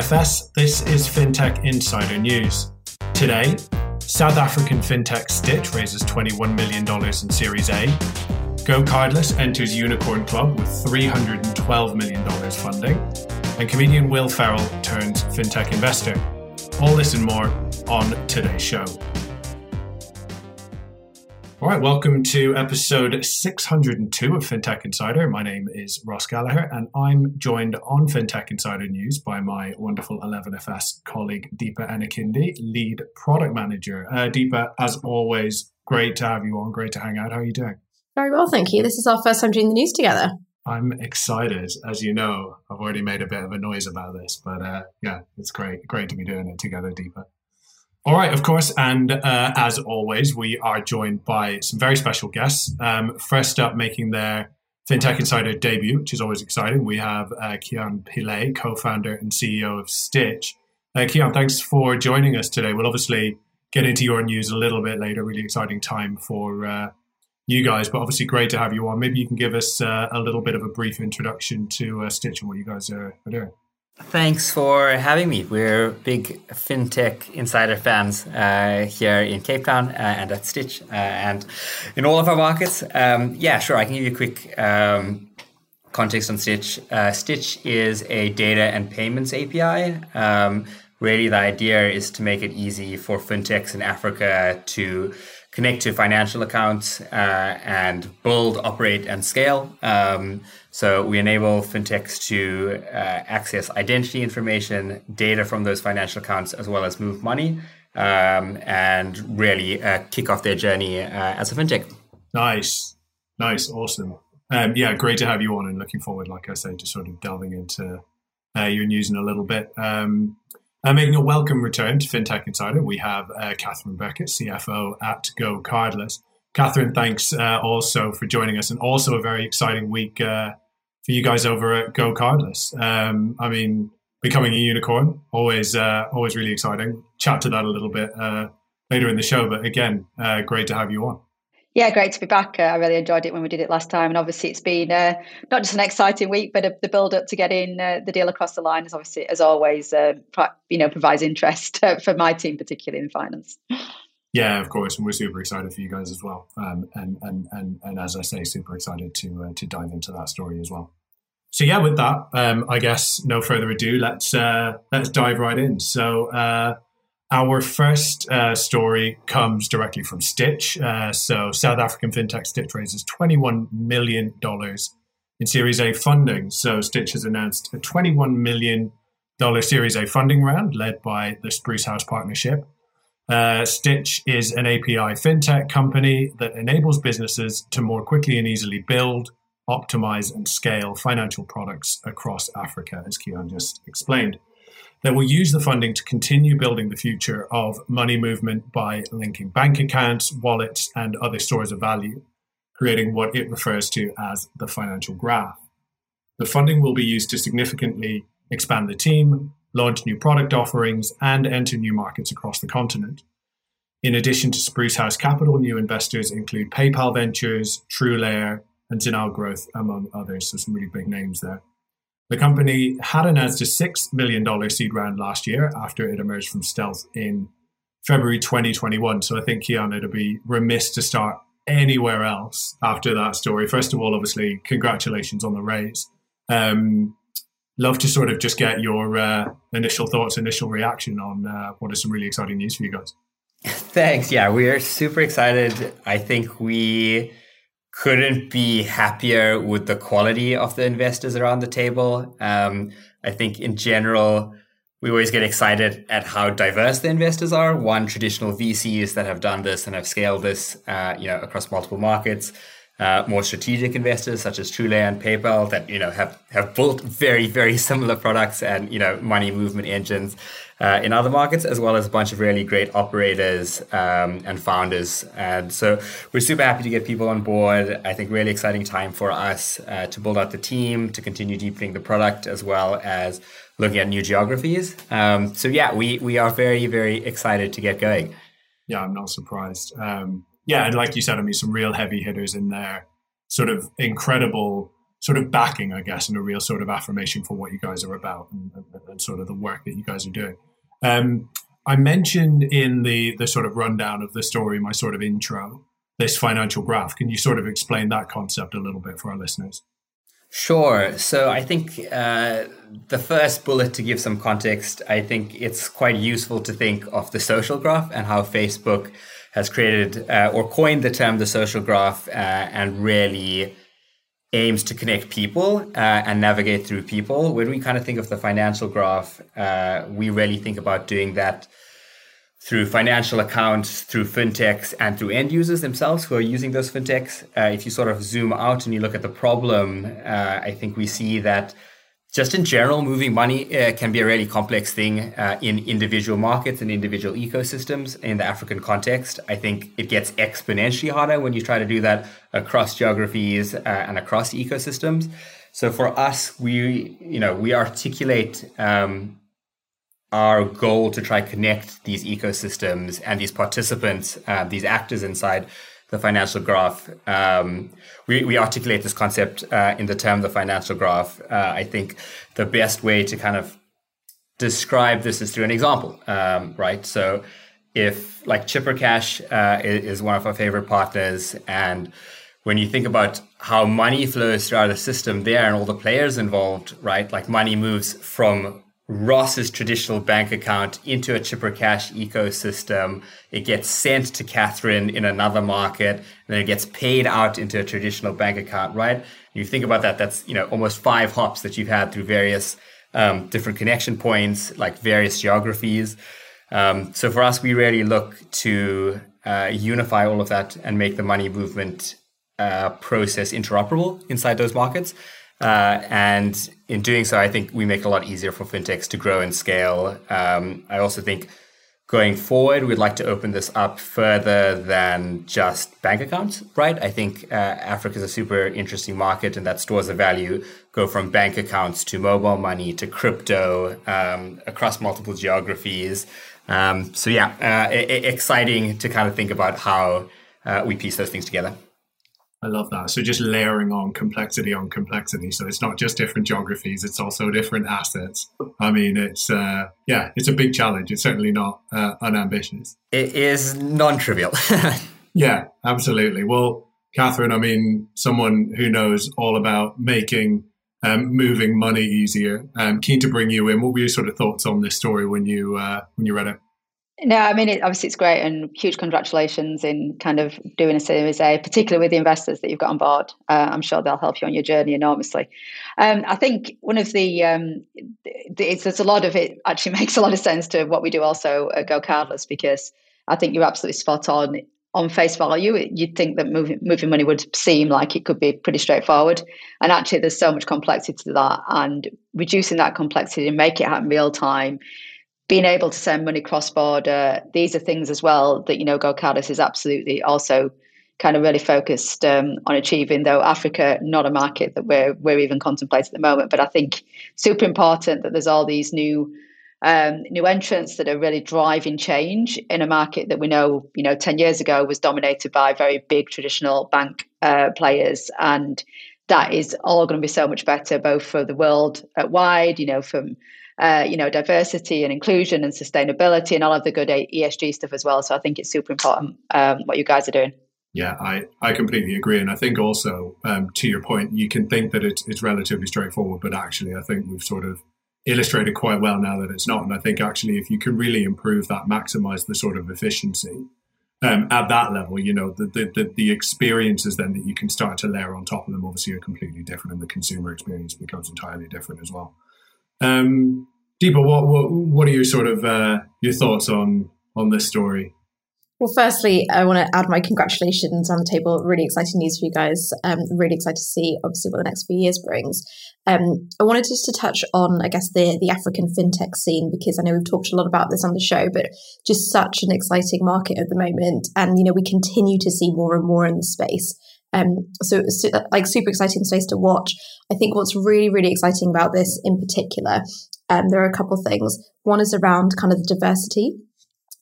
11FS. This is FinTech Insider News. Today, South African fintech Stitch raises $21 million in Series A. GoCardless enters Unicorn Club with $312 million funding. And comedian Will Ferrell turns fintech investor. All this and more on today's show. All right, welcome to episode 602 of FinTech Insider. My name is Ross Gallagher, and I'm joined on FinTech Insider News by my wonderful 11FS colleague, Deepa Anikhindi, lead product manager. Uh, Deepa, as always, great to have you on. Great to hang out. How are you doing? Very well, thank you. This is our first time doing the news together. I'm excited. As you know, I've already made a bit of a noise about this, but uh, yeah, it's great. Great to be doing it together, Deepa. All right, of course. And uh, as always, we are joined by some very special guests. Um, first up, making their FinTech Insider debut, which is always exciting, we have uh, Kiaan Pillay, co founder and CEO of Stitch. Uh, Kiaan, thanks for joining us today. We'll obviously get into your news a little bit later. Really exciting time for uh, you guys, but obviously great to have you on. Maybe you can give us uh, a little bit of a brief introduction to uh, Stitch and what you guys are, are doing. Thanks for having me. We're big fintech insider fans uh, here in Cape Town uh, and at Stitch uh, and in all of our markets. Um, yeah, sure. I can give you a quick um, context on Stitch. Uh, Stitch is a data and payments API. Um, really, the idea is to make it easy for fintechs in Africa to connect to financial accounts uh, and build, operate, and scale. Um, so we enable fintechs to uh, access identity information, data from those financial accounts, as well as move money, um, and really uh, kick off their journey uh, as a fintech. Nice, nice, awesome. Um, yeah, great to have you on, and looking forward, like I said, to sort of delving into uh, your news in a little bit. Uh, making a welcome return to FinTech Insider, we have uh, Catherine Birkett, CFO at GoCardless. Catherine, thanks uh, also for joining us, and also a very exciting week uh, for you guys over at GoCardless. Um, I mean, becoming a unicorn, always, uh, always really exciting. Chat to that a little bit uh, later in the show, but again, great to have you on. Yeah, great to be back. Uh, I really enjoyed it when we did it last time, and obviously it's been uh, not just an exciting week, but the build up to getting uh, the deal across the line is obviously, as always, uh, you know, provides interest uh, for my team, particularly in finance. Yeah, of course, and we're super excited for you guys as well. Um, and and and and as I say, super excited to uh, to dive into that story as well. So yeah, with that, um, I guess no further ado, let's let's dive right in. So our first uh, story comes directly from Stitch. Uh, so, South African fintech Stitch raises $21 million in Series A funding. So, Stitch has announced a $21 million Series A funding round led by the Spruce House Partnership. Uh, Stitch is an API fintech company that enables businesses to more quickly and easily build, optimize, and scale financial products across Africa, as Kiaan just explained that will use the funding to continue building the future of money movement by linking bank accounts, wallets, and other stores of value, creating what it refers to as the financial graph. The funding will be used to significantly expand the team, launch new product offerings, and enter new markets across the continent. In addition to Spruce House Capital, new investors include PayPal Ventures, TrueLayer, and Zinal Growth, among others. So, some really big names there. The company had announced a $6 million seed round last year after it emerged from stealth in February 2021. So I think, Kiaan, it'd be remiss to start anywhere else after that story. First of all, obviously, congratulations on the raise. Um, love to sort of just get your uh, initial thoughts, initial reaction on uh, what is some really exciting news for you guys. Thanks. Yeah, we are super excited. I think we couldn't be happier with the quality of the investors around the table. Um, I think in general, we always get excited at how diverse the investors are. One, traditional VCs that have done this and have scaled this, uh, you know, across multiple markets uh, more strategic investors such as TrueLayer and PayPal that you know have have built very very similar products and you know money movement engines uh, in other markets, as well as a bunch of really great operators um, and founders. And so we're super happy to get people on board. I think really exciting time for us uh, to build out the team, to continue deepening the product, as well as looking at new geographies. Um, so yeah, we we are very very excited to get going. Yeah, I'm not surprised. Um, yeah, and like you said, I mean, some real heavy hitters in there. Sort of incredible sort of backing, I guess, and a real sort of affirmation for what you guys are about and, and, and sort of the work that you guys are doing. Um, I mentioned in the the sort of rundown of the story, my sort of intro, this financial graph. Can you sort of explain that concept a little bit for our listeners? Sure. So I think uh, the first bullet to give some context, I think it's quite useful to think of the social graph and how Facebook has created uh, or coined the term the social graph uh, and really aims to connect people uh, and navigate through people. When we kind of think of the financial graph, uh, we really think about doing that through financial accounts, through fintechs, and through end users themselves who are using those fintechs. Uh, if you sort of zoom out and you look at the problem, uh, I think we see that just in general, moving money uh, can be a really complex thing uh, in individual markets and individual ecosystems. In the African context, I think it gets exponentially harder when you try to do that across geographies uh, and across ecosystems. So for us, we you know we articulate um, our goal to try connect these ecosystems and these participants, uh, these actors inside the financial graph. Um, we, we articulate this concept uh, in the term the financial graph. Uh, I think the best way to kind of describe this is through an example, um, right? So if like Chipper Cash uh, is one of our favorite partners and when you think about how money flows throughout the system there and all the players involved, right? Like money moves from Ross's traditional bank account into a Chipper Cash ecosystem. It gets sent to Catherine in another market, and then it gets paid out into a traditional bank account, right? You think about that, that's you know almost five hops that you've had through various um, different connection points, like various geographies. Um, so for us, we really look to uh, unify all of that and make the money movement uh, process interoperable inside those markets. Uh, and in doing so, I think we make it a lot easier for fintechs to grow and scale. Um, I also think going forward, we'd like to open this up further than just bank accounts, right? I think uh, Africa is a super interesting market and that stores of value go from bank accounts to mobile money to crypto um, across multiple geographies. Um, so, yeah, uh, exciting to kind of think about how uh, we piece those things together. I love that. So just layering on complexity on complexity. So it's not just different geographies; it's also different assets. I mean, it's uh, yeah, it's a big challenge. It's certainly not uh, unambitious. It is non-trivial. yeah, absolutely. Well, Catherine, I mean, someone who knows all about making um, moving money easier. I'm keen to bring you in. What were your sort of thoughts on this story when you uh, when you read it? No, I mean, it, obviously it's great and huge congratulations in kind of doing a Series A, particularly with the investors that you've got on board. Uh, I'm sure they'll help you on your journey enormously. Um, I think one of the, um, there's a lot of it actually makes a lot of sense to what we do also at GoCardless because I think you're absolutely spot on. On face value, you'd think that moving, moving money would seem like it could be pretty straightforward. And actually, there's so much complexity to that. And reducing that complexity and make it happen real time being able to send money cross border, these are things as well that, you know, GoCardless is absolutely also kind of really focused um, on achieving, though Africa, not a market that we're, we're even contemplating at the moment. But I think super important that there's all these new um, new entrants that are really driving change in a market that we know, you know, 10 years ago was dominated by very big traditional bank uh, players. And that is all going to be so much better, both for the world at wide, you know, from uh, you know, diversity and inclusion and sustainability and all of the good ESG stuff as well. So I think it's super important um, what you guys are doing. Yeah, I, I completely agree. And I think also, um, to your point, you can think that it's, it's relatively straightforward, but actually, I think we've sort of illustrated quite well now that it's not. And I think actually, if you can really improve that, maximize the sort of efficiency um, at that level, you know, the, the, the, the, experiences then that you can start to layer on top of them obviously are completely different, and the consumer experience becomes entirely different as well. Um, Deepa, what, what, what are your sort of uh, your thoughts on on this story? Well, firstly, I want to add my congratulations on the table. Really exciting news for you guys. Um, really excited to see, obviously, what the next few years brings. Um, I wanted just to touch on, I guess, the the African fintech scene because I know we've talked a lot about this on the show, but just such an exciting market at the moment, and you know we continue to see more and more in the space. Um, so, so, like super exciting space to watch. I think what's really, really exciting about this in particular, um, there are a couple things. One is around kind of the diversity.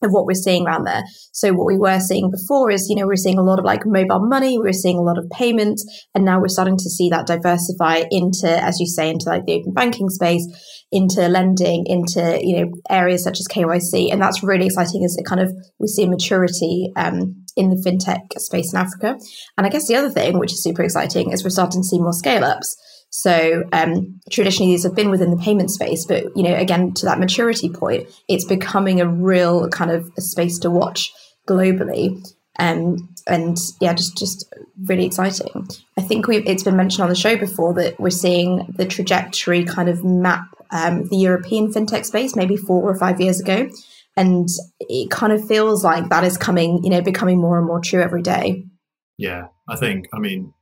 of what we're seeing around there. So what we were seeing before is, you know, we're seeing a lot of like mobile money, we're seeing a lot of payments, and now we're starting to see that diversify into, as you say, into like the open banking space, into lending, into, you know, areas such as KYC. And that's really exciting as it kind of, we see maturity um, in the fintech space in Africa. And I guess the other thing, which is super exciting, is we're starting to see more scale ups. So um, traditionally, these have been within the payment space, but you know, again, to that maturity point, it's becoming a real kind of a space to watch globally. Um, and yeah, just just really exciting. I think it's been mentioned on the show before that we're seeing the trajectory kind of map um, the European fintech space maybe four or five years ago, and it kind of feels like that is coming, you know, becoming more and more true every day. Yeah, I think. I mean,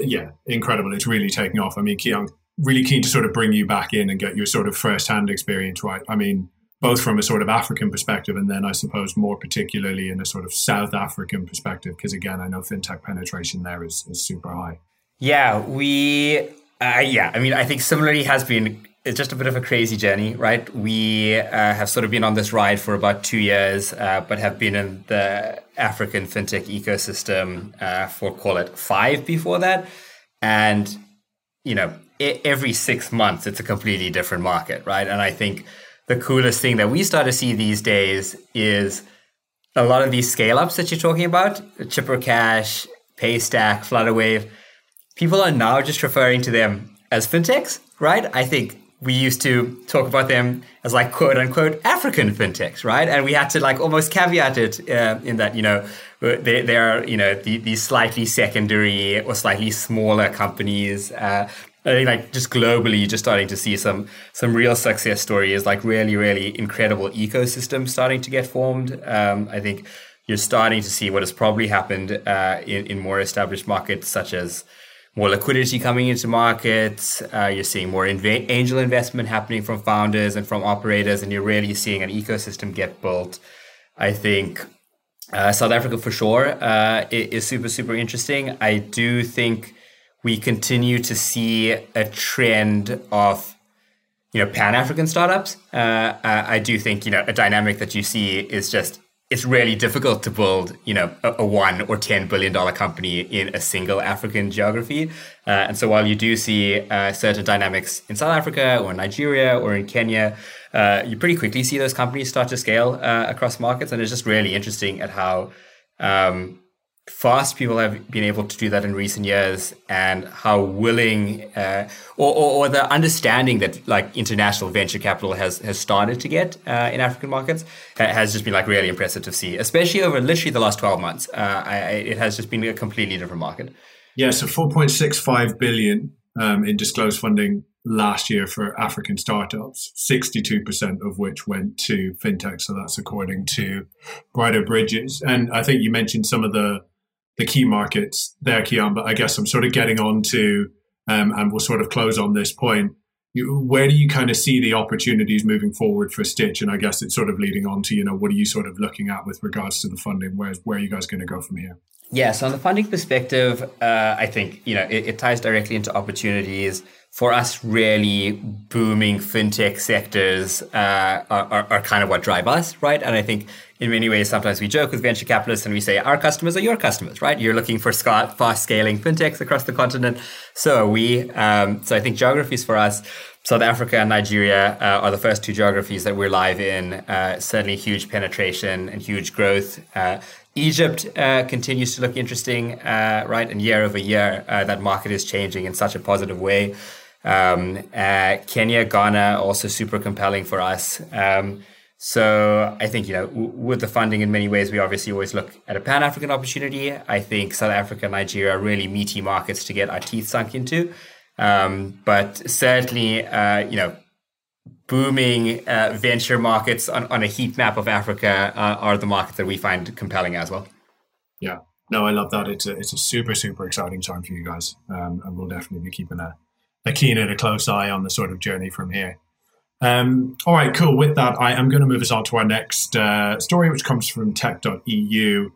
yeah, incredible. It's really taking off. I mean, Kiaan, really keen to sort of bring you back in and get your sort of first hand experience, right? I mean, both from a sort of African perspective and then I suppose more particularly in a sort of South African perspective, because again, I know fintech penetration there is, is super high. Yeah, we, uh, yeah, I mean, I think similarly has been it's just a bit of a crazy journey, right? We uh, have sort of been on this ride for about two years, uh, but have been in the African fintech ecosystem uh, for call it five before that, and you know every six months it's a completely different market, right? And I think the coolest thing that we start to see these days is a lot of these scale ups that you're talking about, Chipper Cash, Paystack, Flutterwave. People are now just referring to them as fintechs, right? I think we used to talk about them as like quote unquote African fintechs, right? And we had to like almost caveat it uh, in that, you know, they, they are, you know, the, these slightly secondary or slightly smaller companies. Uh, I think like just globally, you're just starting to see some some real success stories, like really, really incredible ecosystems starting to get formed. Um, I think you're starting to see what has probably happened uh, in, in more established markets such as more liquidity coming into markets. Uh, you're seeing more inv- angel investment happening from founders and from operators, and you're really seeing an ecosystem get built. I think uh, South Africa for sure uh, is super super interesting. I do think we continue to see a trend of you know pan African startups. Uh, I do think you know a dynamic that you see is just it's really difficult to build, you know, a, a, one or ten billion dollar company in a single African geography. Uh, and so, while you do see uh, certain dynamics in South Africa or Nigeria or in Kenya, uh, you pretty quickly see those companies start to scale uh, across markets. And it's just really interesting at how um, fast people have been able to do that in recent years and how willing uh, or, or, or, the understanding that like international venture capital has has started to get uh, in African markets has just been like really impressive to see especially over literally the last 12 months uh, I, it has just been a completely different market yeah so 4.65 billion um, in disclosed funding last year for African startups, 62% of which went to fintech. So that's according to Briter Bridges. And I think you mentioned some of the the key markets there, Kiaan. But I guess I'm sort of getting on to, um, and we'll sort of close on this point. You, where do you kind of see the opportunities moving forward for Stitch? And I guess it's sort of leading on to, you know, what are you sort of looking at with regards to the funding? Where's, where are you guys going to go from here? Yeah, so on the funding perspective, uh, I think, you know, it, it ties directly into opportunities for us, really booming fintech sectors uh, are, are, kind of what drive us, right? And I think in many ways, sometimes we joke with venture capitalists and we say, our customers are your customers, right? You're looking for fast scaling fintechs across the continent. So are we. Um, so I think geographies for us, South Africa and Nigeria uh, are the first two geographies that we're live in. Uh, certainly huge penetration and huge growth. Uh, Egypt uh, continues to look interesting, uh, right? And year over year, uh, that market is changing in such a positive way. Um, uh, Kenya, Ghana, also super compelling for us. Um, so I think you know, w- with the funding, in many ways, we obviously always look at a Pan African opportunity. I think South Africa, and Nigeria, are really meaty markets to get our teeth sunk into. Um, but certainly, uh, you know, booming uh, venture markets on, on a heat map of Africa uh, are the markets that we find compelling as well. Yeah, no, I love that. It's a it's a super super exciting time for you guys, um, and we'll definitely be keeping a a keen and a close eye on the sort of journey from here. Um, all right, cool. With that, I am going to move us on to our next uh, story, which comes from tech.eu.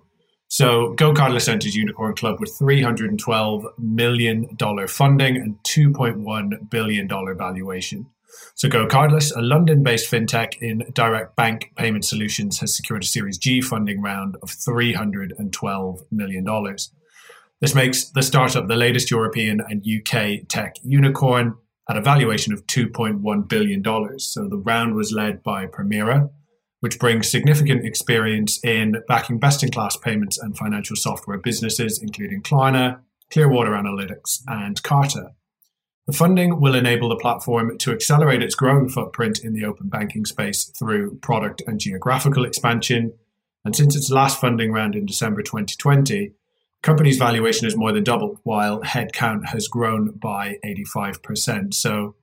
So, GoCardless enters Unicorn Club with $312 million funding and $2.1 billion valuation. So GoCardless, a London-based fintech in direct bank payment solutions, has secured a Series G funding round of $312 million. This makes the startup the latest European and UK tech unicorn at a valuation of $2.1 billion. So the round was led by Permira, which brings significant experience in backing best in class payments and financial software businesses, including Klarna, Clearwater Analytics, and Carta. The funding will enable the platform to accelerate its growing footprint in the open banking space through product and geographical expansion. And since its last funding round in December 2020, company's valuation has more than doubled, while headcount has grown by 85%. So,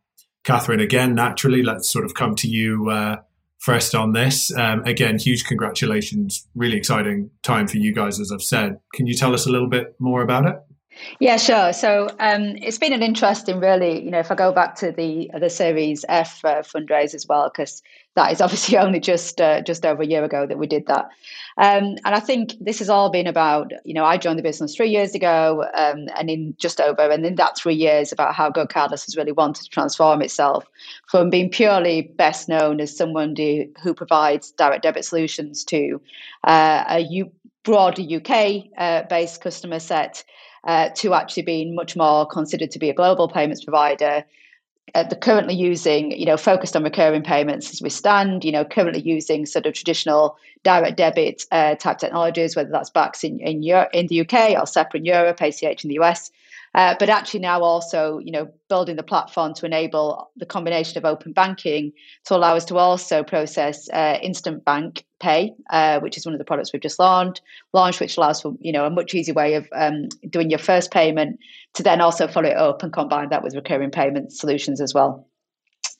Catherine, again, naturally, let's sort of come to you uh, first on this. Um, again, huge congratulations. Really exciting time for you guys, as I've said. Can you tell us a little bit more about it? Yeah, sure. So um, it's been an interesting, really. You know, if I go back to the the Series F uh, fundraise as well, because that is obviously only just uh, just over a year ago that we did that. Um, and I think this has all been about, you know, I joined the business three years ago, um, and in just over, and in that three years, about how GoCardless has really wanted to transform itself from being purely best known as someone who, who provides direct debit solutions to uh, a U- broadly UK uh, based customer set uh, to actually being much more considered to be a global payments provider. Uh, they're currently using, you know, focused on recurring payments as we stand, you know, currently using sort of traditional direct debit uh, type technologies, whether that's BACS in, in, Europe, in the UK or SEPA in Europe, ACH in the US. Uh, but actually now also, you know, building the platform to enable the combination of open banking to allow us to also process uh, instant bank pay, uh, which is one of the products we've just launched, launched, which allows for you know a much easier way of um, doing your first payment to then also follow it up and combine that with recurring payment solutions as well.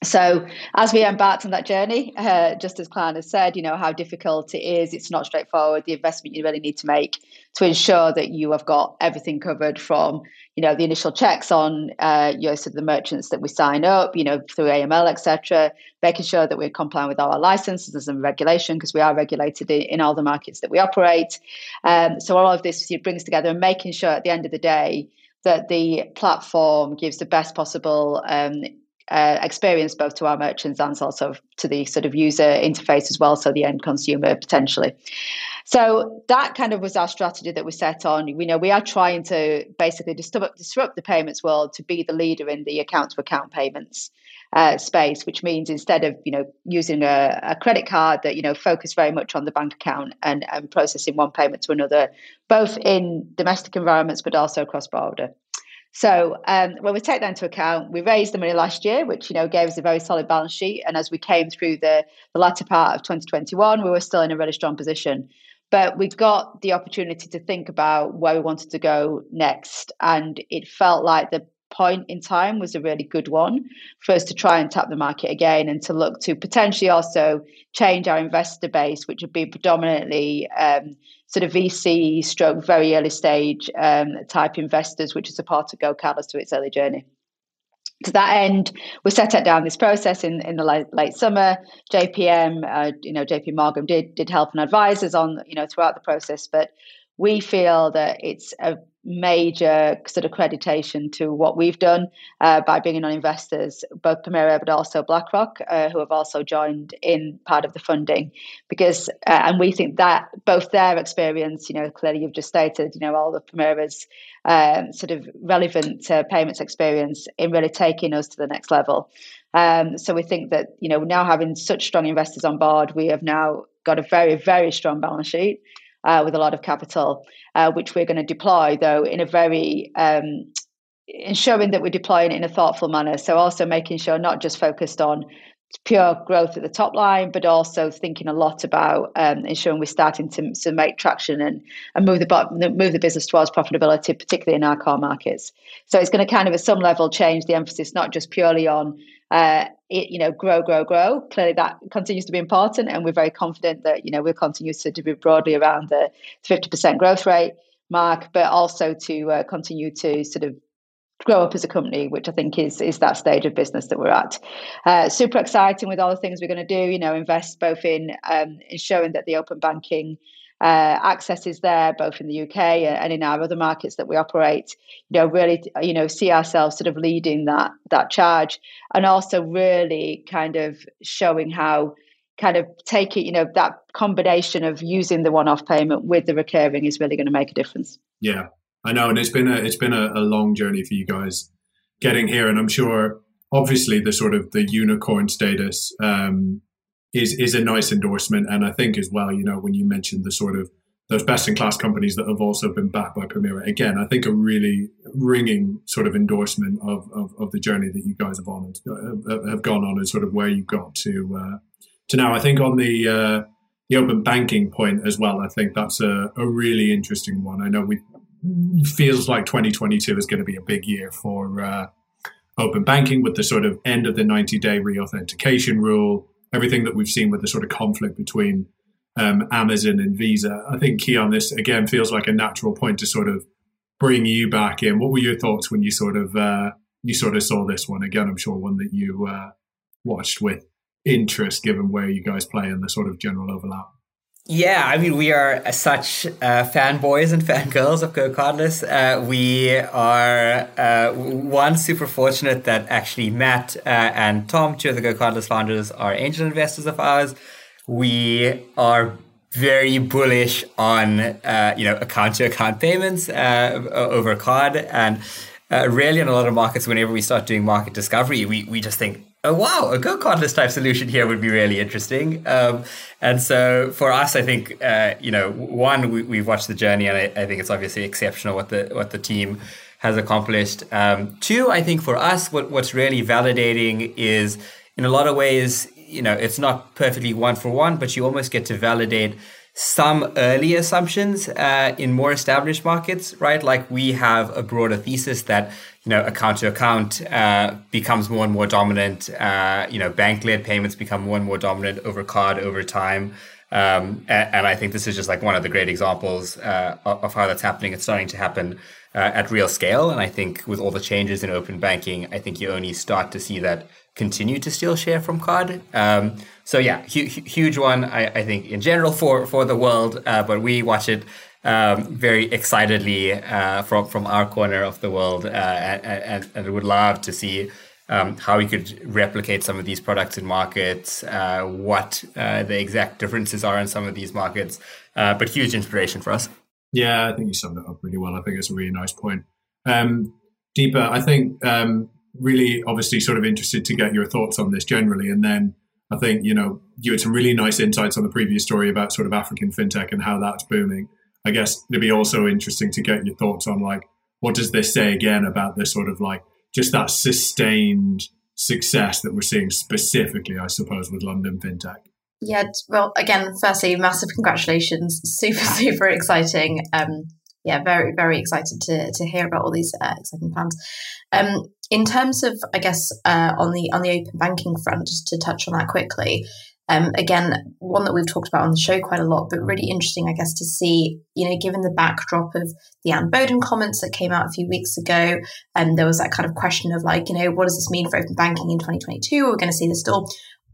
So, as we embarked on that journey, uh, just as Kiaan has said, you know how difficult it is. It's not straightforward. The investment you really need to make to ensure that you have got everything covered from, you know, the initial checks on uh, your sort of the merchants that we sign up, you know, through AML, etc. Making sure that we're complying with our licenses and regulation because we are regulated in, in, all the markets that we operate. Um, so all of this brings together and making sure at the end of the day that the platform gives the best possible um, uh, experience both to our merchants and also to the sort of user interface as well, so the end consumer potentially. So that kind of was our strategy that we set on. We know we are trying to basically disrupt, disrupt the payments world to be the leader in the account to account payments. Uh, space, which means instead of you know using a, a, credit card that you know focus very much on the bank account and, and processing one payment to another, both in domestic environments but also cross border. So um, when we take that into account, we raised the money last year, which you know gave us a very solid balance sheet. And as we came through the, the latter part of 2021, we were still in a really strong position. But we got the opportunity to think about where we wanted to go next, and it felt like the point in time was a really good one for us to try and tap the market again and to look to potentially also change our investor base, which would be predominantly um, sort of VC stroke very early stage um, type investors, which is a part of GoCardless to its early journey. To that end, we set it down this process in, in the late, late summer. JPM, uh, you know, JP Morgan did did help and advise us on, you know, throughout the process. But we feel that it's a major sort of accreditation to what we've done uh, by bringing on investors, both Permira but also BlackRock, uh, who have also joined in part of the funding. Because, uh, and we think that both their experience, you know, clearly you've just stated, you know, all of Permira's um, sort of relevant uh, payments experience in really taking us to the next level. Um, so we think that, you know, now having such strong investors on board, we have now got a very, very strong balance sheet uh, with a lot of capital, uh, which we're going to deploy, though, in a very um, ensuring that we're deploying it in a thoughtful manner. So also making sure not just focused on pure growth at the top line, but also thinking a lot about um, ensuring we're starting to, to make traction and, and move the move the business towards profitability, particularly in our core markets. So it's going to kind of at some level change the emphasis not just purely on uh, it, you know, grow, grow, grow. Clearly, that continues to be important, and we're very confident that you know we'll continue to, be broadly around the fifty percent growth rate mark, but also to uh, continue to sort of grow up as a company, which I think is is that stage of business that we're at. Uh, super exciting with all the things we're going to do. You know, invest both in um, ensuring that the open banking uh, access is there both in the UK and in our other markets that we operate. You know, really, you know, see ourselves sort of leading that that charge, and also really kind of showing how kind of take it. You know, that combination of using the one-off payment with the recurring is really going to make a difference. Yeah, I know, and it's been a it's been a, a long journey for you guys getting here, and I'm sure obviously the sort of the unicorn status um, is is a nice endorsement. And I think as well, you know, when you mentioned the sort of those best in class companies that have also been backed by Permira, again, I think a really ringing sort of endorsement of, of, of the journey that you guys have on uh, have gone on and sort of where you've got to uh, to now. I think on the uh, the open banking point as well, I think that's a, a really interesting one. I know we feels like 2022 is going to be a big year for uh, open banking with the sort of end of the 90 day reauthentication rule, everything that we've seen with the sort of conflict between um, Amazon and Visa. I think, Kiaan, this again feels like a natural point to sort of bring you back in. What were your thoughts when you sort of uh, you sort of saw this one again? I'm sure one that you uh, watched with interest, given where you guys play and the sort of general overlap. Yeah, I mean, we are such uh, fanboys and fangirls of GoCardless. Uh, we are uh, one super fortunate that actually Matt uh, and Tom, two of the GoCardless founders, are angel investors of ours. We are very bullish on uh, you know account to account payments uh, over card, and really in a lot of markets, whenever we start doing market discovery, we we just think oh wow, a GoCardless type solution here would be really interesting. Um, and so for us, I think uh, you know, one we, have watched the journey, and I, I, think it's obviously exceptional what the what the team has accomplished. Um, two, I think for us, what, what's really validating is in a lot of ways, you know, it's not perfectly one for one, but you almost get to validate some early assumptions uh, in more established markets, right? Like we have a broader thesis that you know account to account uh, becomes more and more dominant. Uh, you know, bank led payments become more and more dominant over card over time. Um, and, and, I think this is just like one of the great examples uh, of how that's happening. It's starting to happen uh, at real scale. And I think with all the changes in open banking, I think you only start to see that continue to steal share from card. Um, so yeah, hu- huge one. I, I, think in general for for the world, uh, but we watch it um, very excitedly uh, from from our corner of the world, uh, and, and, would love to see. Um, how we could replicate some of these products in markets, uh, what uh, the exact differences are in some of these markets, uh, but huge inspiration for us. Yeah, I think you summed it up really well. I think it's a really nice point. Um, Deepa, I think um, really obviously sort of interested to get your thoughts on this generally. And then I think, you know, you had some really nice insights on the previous story about sort of African fintech and how that's booming. I guess it'd be also interesting to get your thoughts on like, what does this say again about this sort of like just that sustained success that we're seeing specifically, I suppose, with London fintech? Yeah, well, again, firstly, massive congratulations. Super, super exciting. Um, yeah, very, very excited to, to hear about all these uh, exciting plans. Um, in terms of, I guess, uh, on the on the open banking front, just to touch on that quickly. Um, again, one that we've talked about on the show quite a lot, but really interesting, I guess, to see, you know, given the backdrop of the Anne Boden comments that came out a few weeks ago, and there was that kind of question of like, you know, what does this mean for open banking in 2022? We're going to see this still.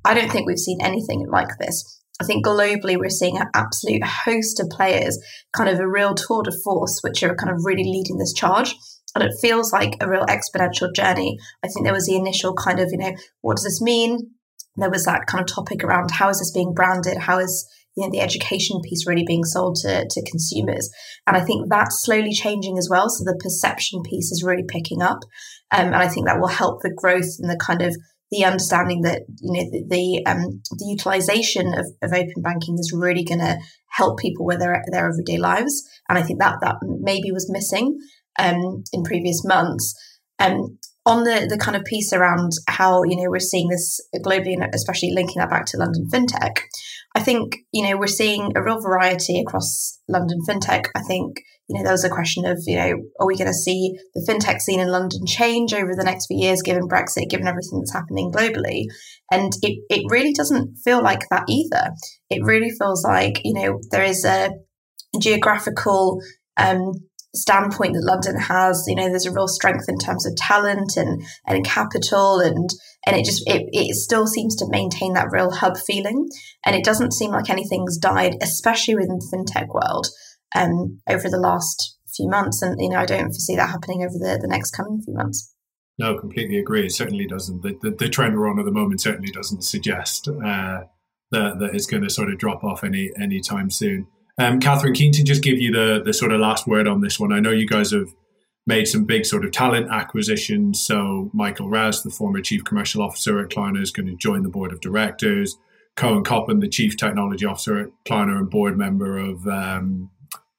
I don't think we've seen anything like this. I think globally we're seeing an absolute host of players, kind of a real tour de force, which are kind of really leading this charge and it feels like a real exponential journey. I think there was the initial kind of, you know, what does this mean? There was that kind of topic around how is this being branded? How is you know the education piece really being sold to, to consumers? And I think that's slowly changing as well. So the perception piece is really picking up, um, and I think that will help the growth and the kind of the understanding that you know the the, um, the utilization of, of open banking is really going to help people with their their everyday lives. And I think that that maybe was missing um, in previous months. Um, on the, the kind of piece around how you know we're seeing this globally and especially linking that back to London fintech, I think you know we're seeing a real variety across London fintech. I think you know there was a question of you know are we going to see the fintech scene in London change over the next few years given Brexit, given everything that's happening globally, and it it really doesn't feel like that either. It really feels like you know there is a geographical um, standpoint that London has. You know, there's a real strength in terms of talent and and capital, and and it just it, it still seems to maintain that real hub feeling, and it doesn't seem like anything's died, especially within the fintech world, um, over the last few months. And you know, I don't foresee that happening over the the next coming few months. No, completely agree. It certainly doesn't. The, the, the trend we're on at the moment certainly doesn't suggest uh, that it's going to sort of drop off any any time soon. Um, Catherine, keen to just give you the the sort of last word on this one. I know you guys have made some big sort of talent acquisitions. So Michael Rouse, the former chief commercial officer at Klarna, is going to join the board of directors. Koen Köppen, the chief technology officer at Klarna and board member of um,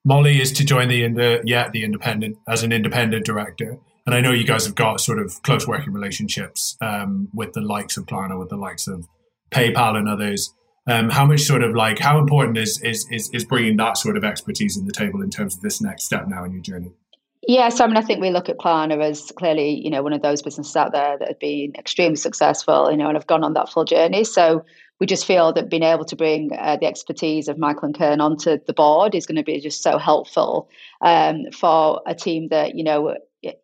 Mollie, is to join the, the yeah the independent as an independent director. And I know you guys have got sort of close working relationships um, with the likes of Klarna, with the likes of PayPal and others. Um, how much sort of like how important is, is is is bringing that sort of expertise in the table in terms of this next step now in your journey? Yes, I mean, I think we look at Klarna as clearly, you know, one of those businesses out there that have been extremely successful, you know, and have gone on that full journey. So we just feel that being able to bring uh, the expertise of Michael and Kern onto the board is going to be just so helpful um, for a team that, you know,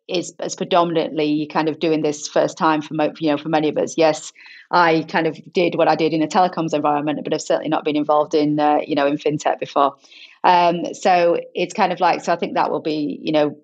is, is predominantly kind of doing this first time for you know for many of us. Yes, I kind of did what I did in a telecoms environment, but I've certainly not been involved in uh, you know in fintech before. Um, so it's kind of like so I think that will be you know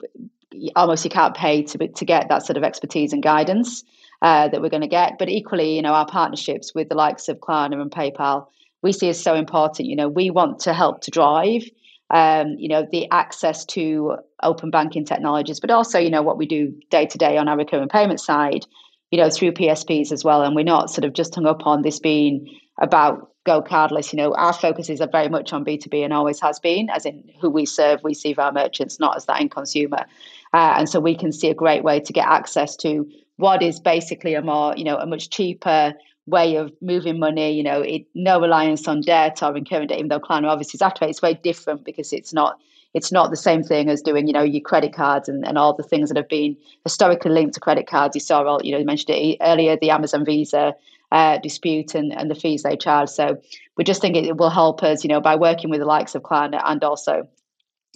almost you can't pay to to get that sort of expertise and guidance uh, that we're going to get. But equally, you know, our partnerships with the likes of Klarna and PayPal we see as so important. You know, we want to help to drive um, you know, the access to open banking technologies, but also, you know, what we do day to day on our recurring payment side, you know, through PSPs as well. And we're not sort of just hung up on this being about GoCardless. You know, our focus is very much on B2B and always has been, as in who we serve, we see our merchants, not as that end consumer. Uh, and so we can see a great way to get access to what is basically a more, you know, a much cheaper way of moving money, you know, it, no reliance on debt or incurring debt, even though Klarna obviously is active, it's very different because it's not it's not the same thing as doing, you know, your credit cards and, and all the things that have been historically linked to credit cards. You saw all, you know, you mentioned it earlier, the Amazon Visa uh, dispute and, and the fees they charge. So we just think it will help us, you know, by working with the likes of Klarna and also,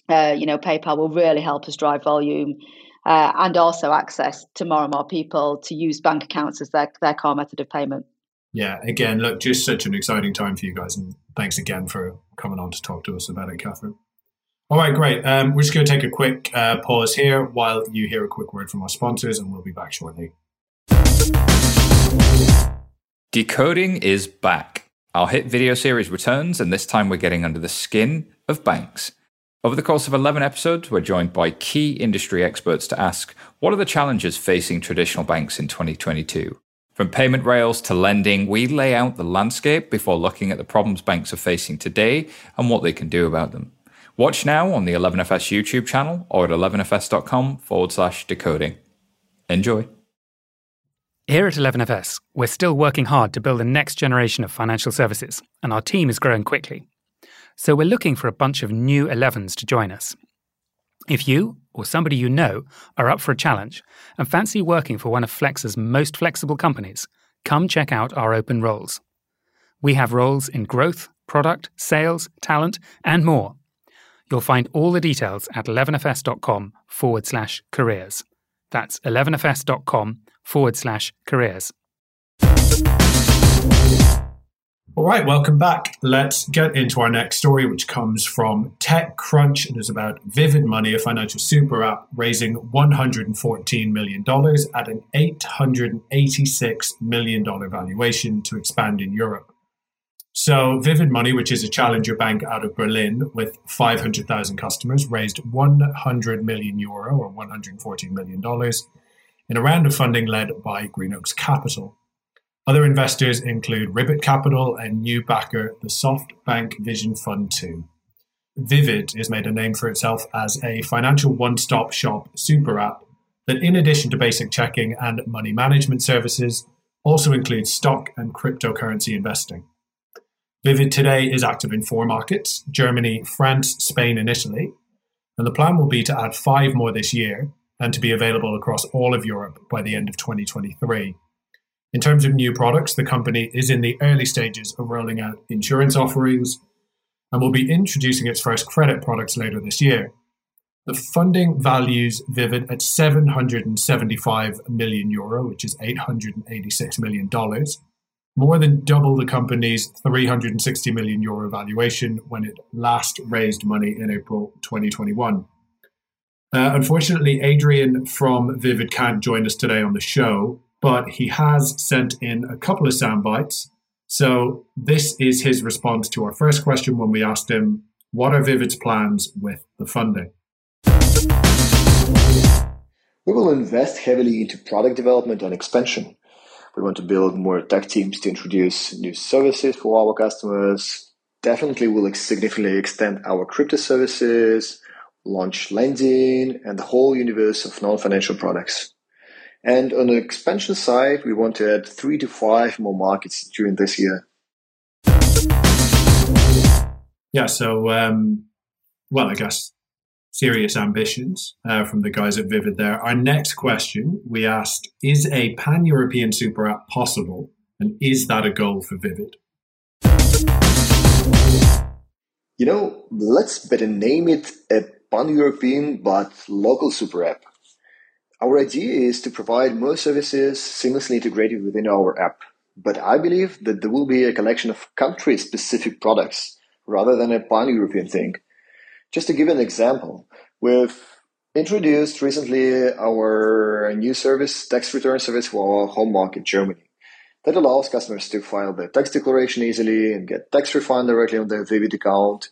uh, you know, PayPal will really help us drive volume uh, and also access to more and more people to use bank accounts as their, their core method of payment yeah, again, look, just such an exciting time for you guys. And thanks again for coming on to talk to us about it, Catherine. All right, great. Um, we're just going to take a quick uh, pause here while you hear a quick word from our sponsors, and we'll be back shortly. Decoding is back. Our hit video series returns, and this time we're getting under the skin of banks. Over the course of 11 episodes, we're joined by key industry experts to ask what are the challenges facing traditional banks in 2022? From payment rails to lending, we lay out the landscape before looking at the problems banks are facing today and what they can do about them. Watch now on the 11FS YouTube channel or at 11fs.com forward slash decoding. Enjoy. Here at 11FS, we're still working hard to build the next generation of financial services, and our team is growing quickly. So we're looking for a bunch of new 11s to join us. If you or somebody you know are up for a challenge and fancy working for one of Flex's most flexible companies, come check out our open roles. We have roles in growth, product, sales, talent, and more. You'll find all the details at 11fs.com forward slash careers. That's 11fs.com forward slash careers. All right, welcome back. Let's get into our next story, which comes from TechCrunch. and is about Vivid Money, a financial super app, raising $114 million at an $886 million valuation to expand in Europe. So, Vivid Money, which is a challenger bank out of Berlin with 500,000 customers, raised 100 million euro or $114 million in a round of funding led by Greenoaks Capital. Other investors include Ribbit Capital and new backer, the SoftBank Vision Fund 2. Vivid has made a name for itself as a financial one stop shop super app that, in addition to basic checking and money management services, also includes stock and cryptocurrency investing. Vivid today is active in four markets Germany, France, Spain, and Italy. And the plan will be to add five more this year and to be available across all of Europe by the end of 2023. In terms of new products, the company is in the early stages of rolling out insurance offerings and will be introducing its first credit products later this year. The funding values Vivid at 775 million euro, which is 886 million dollars, more than double the company's 360 million euro valuation when it last raised money in April 2021. Uh, unfortunately, Adrian from Vivid can't join us today on the show, but he has sent in a couple of sound bites. So, this is his response to our first question when we asked him, What are Vivid's plans with the funding? We will invest heavily into product development and expansion. We want to build more tech teams to introduce new services for our customers. Definitely will significantly extend our crypto services, launch lending, and the whole universe of non-financial products. And on the expansion side, we want to add three to five more markets during this year. Yeah, so, um, well, I guess serious ambitions uh, from the guys at Vivid there. Our next question we asked Is a pan European super app possible? And is that a goal for Vivid? You know, let's better name it a pan European but local super app. Our idea is to provide more services seamlessly integrated within our app. But I believe that there will be a collection of country specific products rather than a pan European thing. Just to give an example, we've introduced recently our new service, tax return service for our home market, Germany. That allows customers to file their tax declaration easily and get tax refund directly on their Vivid account.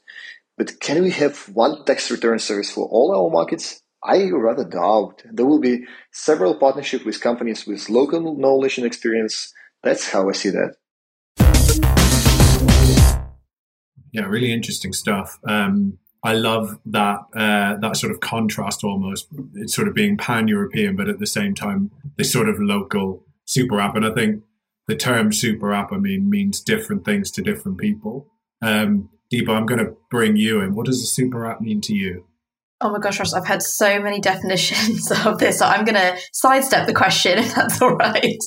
But can we have one tax return service for all our markets? I rather doubt. There will be several partnerships with companies with local knowledge and experience. That's how I see that. Yeah, really interesting stuff. Um, I love that uh, that sort of contrast almost. It's sort of being pan European, but at the same time, this sort of local super app. And I think the term super app, I mean, means different things to different people. Um, Deepa, I'm going to bring you in. What does a super app mean to you? Oh my gosh, Ross, I've had so many definitions of this. So I'm going to sidestep the question if that's all right.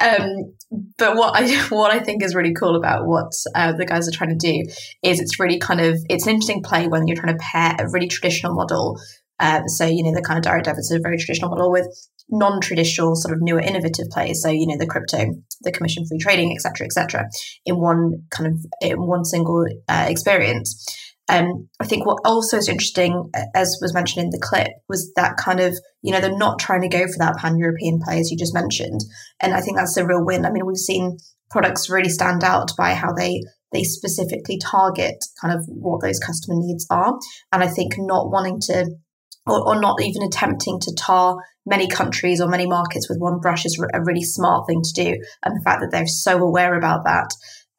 Um, but what I what I think is really cool about what uh, the guys are trying to do is it's really kind of it's an interesting play when you're trying to pair a really traditional model. Um, so you know the kind of direct debits is a very traditional model with non-traditional sort of newer innovative plays so you know the crypto the commission free trading etc etc in one kind of in one single uh, experience um, I think what also is interesting, as was mentioned in the clip, was that kind of, you know, they're not trying to go for that pan European play, as you just mentioned. And I think that's a real win. I mean, we've seen products really stand out by how they they specifically target kind of what those customer needs are. And I think not wanting to or, or not even attempting to tar many countries or many markets with one brush is a really smart thing to do. And the fact that they're so aware about that,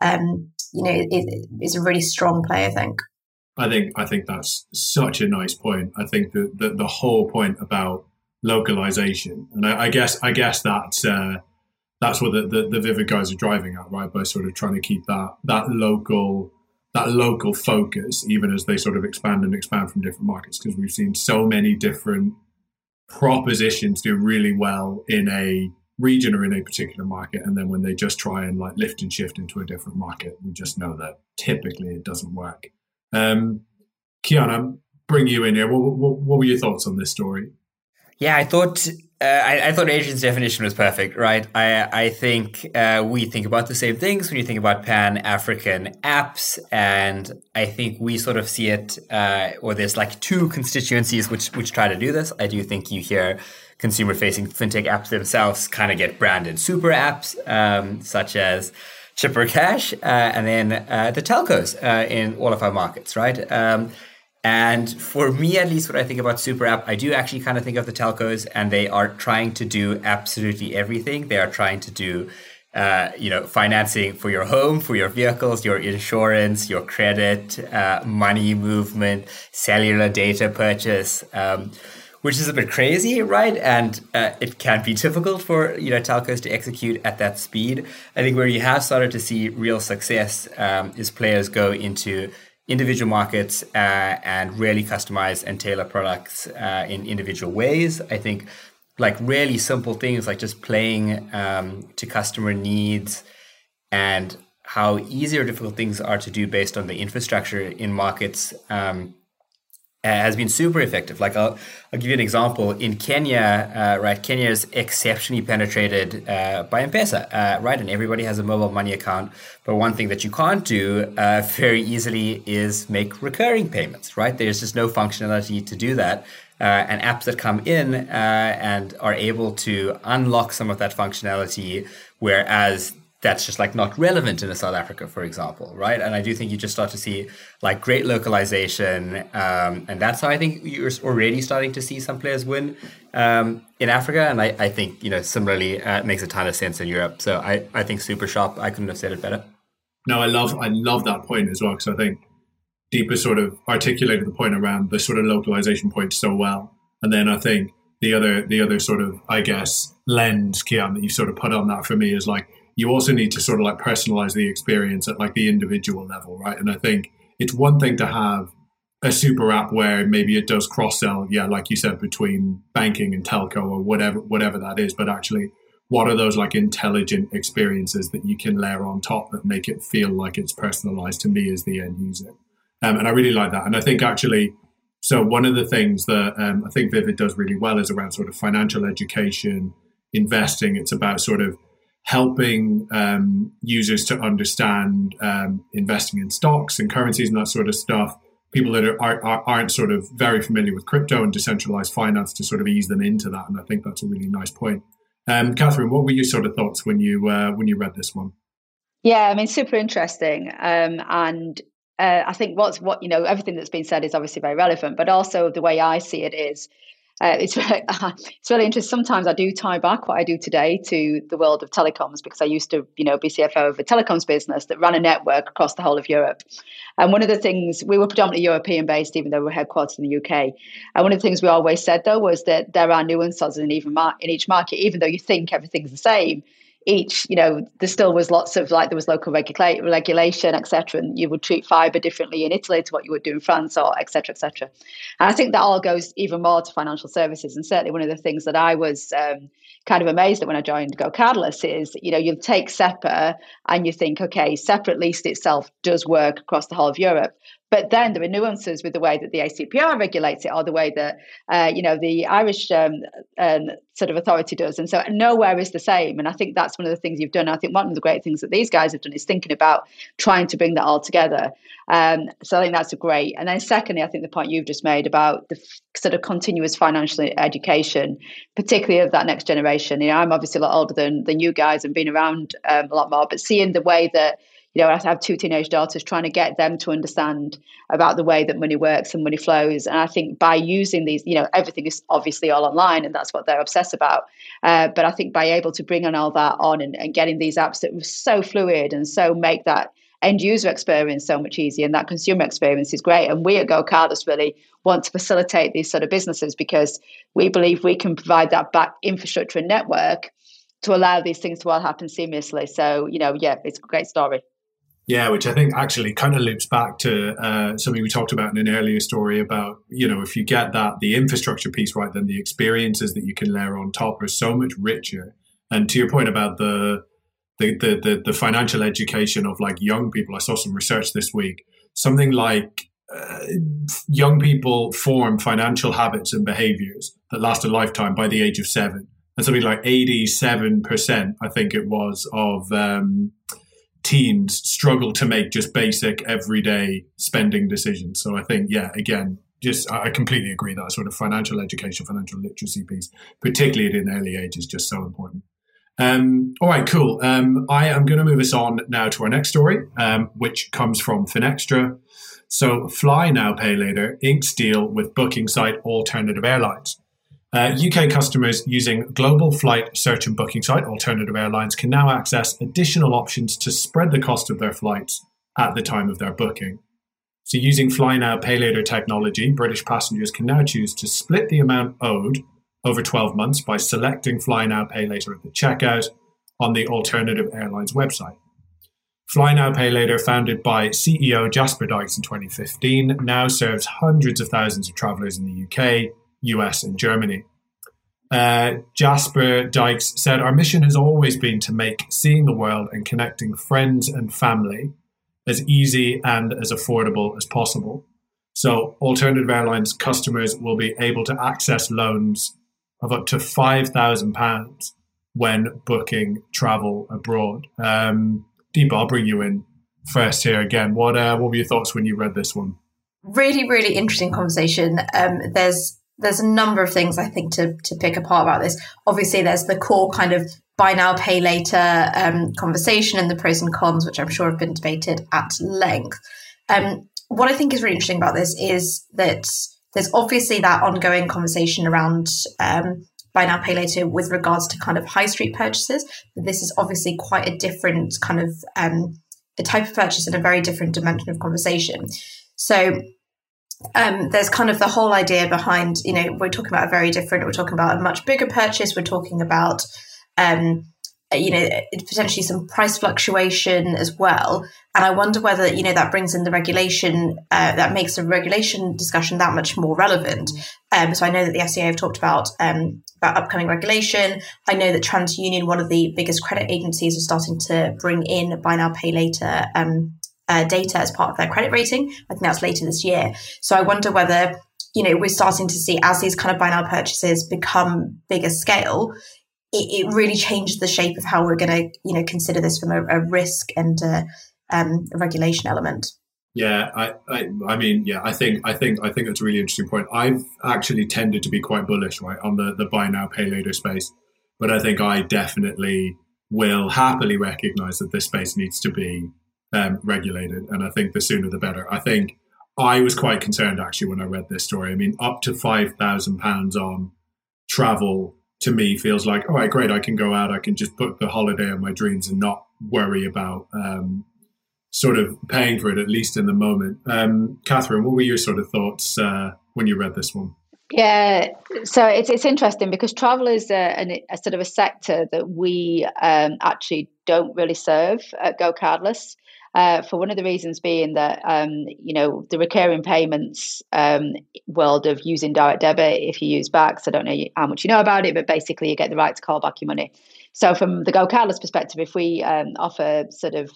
um, you know, is, is a really strong play, I think. I think I think that's such a nice point. I think that the, the whole point about localization, and I, I guess I guess that's uh, that's what the, the, the Vivid guys are driving at, right? By sort of trying to keep that that local that local focus, even as they sort of expand and expand from different markets, because we've seen so many different propositions do really well in a region or in a particular market, and then when they just try and like lift and shift into a different market, we just know that typically it doesn't work. Um, Kiaan, bring you in here. What, what, what, were your thoughts on this story? Yeah, I thought uh, I, I, thought Adrian's definition was perfect, right? I I think uh, we think about the same things when you think about Pan African apps, and I think we sort of see it, uh, or there's like two constituencies which which try to do this. I do think you hear consumer facing fintech apps themselves kind of get branded super apps, um, such as Chipper Cash, uh, and then uh, the telcos uh, in all of our markets, right? Um, and for me, at least, what I think about Super App, I do actually kind of think of the telcos, and they are trying to do absolutely everything. They are trying to do, uh, you know, financing for your home, for your vehicles, your insurance, your credit, uh, money movement, cellular data purchase. Um, which is a bit crazy, right? And uh, it can be difficult for you know telcos to execute at that speed. I think where you have started to see real success um, is players go into individual markets uh, and really customize and tailor products uh, in individual ways. I think like really simple things like just playing um, to customer needs and how easy or difficult things are to do based on the infrastructure in markets. Um, has been super effective. Like I'll, I'll give you an example. In Kenya, uh, right, Kenya is exceptionally penetrated uh, by M-Pesa, uh, right? And everybody has a mobile money account. But one thing that you can't do uh, very easily is make recurring payments, right? There's just no functionality to do that. Uh, and apps that come in uh, and are able to unlock some of that functionality, whereas that's just like not relevant in South Africa, for example, right? And I do think you just start to see like great localization, um, and that's how I think you're already starting to see some players win um, in Africa. And I, I, think you know similarly uh, it makes a ton of sense in Europe. So I, I think super sharp. I couldn't have said it better. No, I love I love that point as well because I think Deepa sort of articulated the point around the sort of localization point so well, and then I think the other the other sort of I guess lens, Kiaan, that you sort of put on that for me is like you also need to sort of like personalize the experience at like the individual level, right? And I think it's one thing to have a super app where maybe it does cross sell, yeah, like you said, between banking and telco or whatever whatever that is. But actually, what are those like intelligent experiences that you can layer on top that make it feel like it's personalized to me as the end user? Um, and I really like that. And I think actually, so one of the things that um, I think Vivid does really well is around sort of financial education, investing. It's about sort of helping um, users to understand um, investing in stocks and currencies and that sort of stuff. People that are, are, aren't sort of very familiar with crypto and decentralized finance to sort of ease them into that. And I think that's a really nice point. Um, Catherine, what were your sort of thoughts when you uh, when you read this one? Yeah, I mean, super interesting. Um, and uh, I think what's what you know everything that's been said is obviously very relevant, but also the way I see it is uh, it's uh, it's really interesting. Sometimes I do tie back what I do today to the world of telecoms because I used to, you know, be CFO of a telecoms business that ran a network across the whole of Europe. And one of the things we were predominantly European based, even though we we're headquartered in the UK. And one of the things we always said though was that there are nuances in even mar- in each market, even though you think everything's the same each, you know, there still was lots of like there was local regula- regulation, etc. And you would treat fibre differently in Italy to what you would do in France, or etc. etc. And I think that all goes even more to financial services. And certainly one of the things that I was um, kind of amazed at when I joined GoCardless is, you know, you take SEPA and you think, okay, SEPA at least itself does work across the whole of Europe. But then there are nuances with the way that the ACPR regulates it, or the way that uh, you know the Irish um, um, sort of authority does, and so nowhere is the same. And I think that's one of the things you've done. I think one of the great things that these guys have done is thinking about trying to bring that all together. Um, so I think that's a great. And then secondly, I think the point you've just made about the f- sort of continuous financial education, particularly of that next generation. You know, I'm obviously a lot older than than you guys and been around um, a lot more, but seeing the way that you know, I have two teenage daughters, trying to get them to understand about the way that money works and money flows. And I think by using these, you know, everything is obviously all online, and that's what they're obsessed about. Uh, but I think by able to bring on all that on and, and getting these apps that were so fluid and so make that end user experience so much easier and that consumer experience is great. And we at GoCardless really want to facilitate these sort of businesses because we believe we can provide that back infrastructure and network to allow these things to all happen seamlessly. So, you know, yeah, it's a great story. Yeah, which I think actually kind of loops back to uh, something we talked about in an earlier story about, you know, if you get that, the infrastructure piece right, then the experiences that you can layer on top are so much richer. And to your point about the, the, the, the, the financial education of like young people, I saw some research this week, something like uh, young people form financial habits and behaviors that last a lifetime by the age of seven. And something like 87%, I think it was, of, um, teens struggle to make just basic everyday spending decisions. So I think, yeah, again, just I completely agree that sort of financial education, financial literacy piece, particularly at an early age, is just so important. Um, all right, cool. Um, I am going to move us on now to our next story, um, which comes from Finextra. So, Fly Now, Pay Later inks deal with booking site Alternative Airlines. Uh, UK customers using global flight search and booking site Alternative Airlines can now access additional options to spread the cost of their flights at the time of their booking. So, using Fly Now Pay Later technology, British passengers can now choose to split the amount owed over 12 months by selecting Fly Now Pay Later at the checkout on the Alternative Airlines website. Fly Now Pay Later, founded by CEO Jasper Dykes in 2015, now serves hundreds of thousands of travellers in the UK, US, and Germany. Uh, Jasper Dykes said, Our mission has always been to make seeing the world and connecting friends and family as easy and as affordable as possible. So, alternative airlines customers will be able to access loans of up to £5,000 when booking travel abroad. Um, Deepa, I'll bring you in first here again. What, uh, what were your thoughts when you read this one? Really, really interesting conversation. Um, there's there's a number of things I think to to pick apart about this. Obviously, there's the core kind of buy now, pay later um, conversation and the pros and cons, which I'm sure have been debated at length. Um, what I think is really interesting about this is that there's obviously that ongoing conversation around um, buy now, pay later with regards to kind of high street purchases. This is obviously quite a different kind of um, a type of purchase and a very different dimension of conversation. So um, there's kind of the whole idea behind, you know, we're talking about a very different, we're talking about a much bigger purchase, we're talking about um, uh, you know, potentially some price fluctuation as well. And I wonder whether, you know, that brings in the regulation, uh, that makes the regulation discussion that much more relevant. Um, so I know that the FCA have talked about, um, about upcoming regulation. I know that TransUnion, one of the biggest credit agencies, is starting to bring in buy now, pay later um, uh, data as part of their credit rating. I think that's later this year. So I wonder whether, you know, we're starting to see as these kind of buy now purchases become bigger scale, it, it really changes the shape of how we're going to, you know, consider this from a, a risk and a, um, a regulation element. Yeah, I, I, I, mean, yeah, I think, I think, I think that's a really interesting point. I've actually tended to be quite bullish, right, on the the buy now, pay later space, but I think I definitely will happily recognise that this space needs to be um, regulated, and I think the sooner the better. I think I was quite concerned actually when I read this story. I mean, up to five thousand pounds on travel to me feels like, all right, great, I can go out, I can just book the holiday of my dreams and not worry about um, sort of paying for it, at least in the moment. Um, Catherine, what were your sort of thoughts uh, when you read this one? Yeah, so it's it's interesting because travel is a, a, sort of a sector that we um, actually don't really serve at GoCardless. Uh, for one of the reasons being that um, you know the recurring payments um, world of using direct debit if you use Bacs. I don't know how much you know about it, but basically you get the right to call back your money. So from the GoCardless perspective, if we um, offer sort of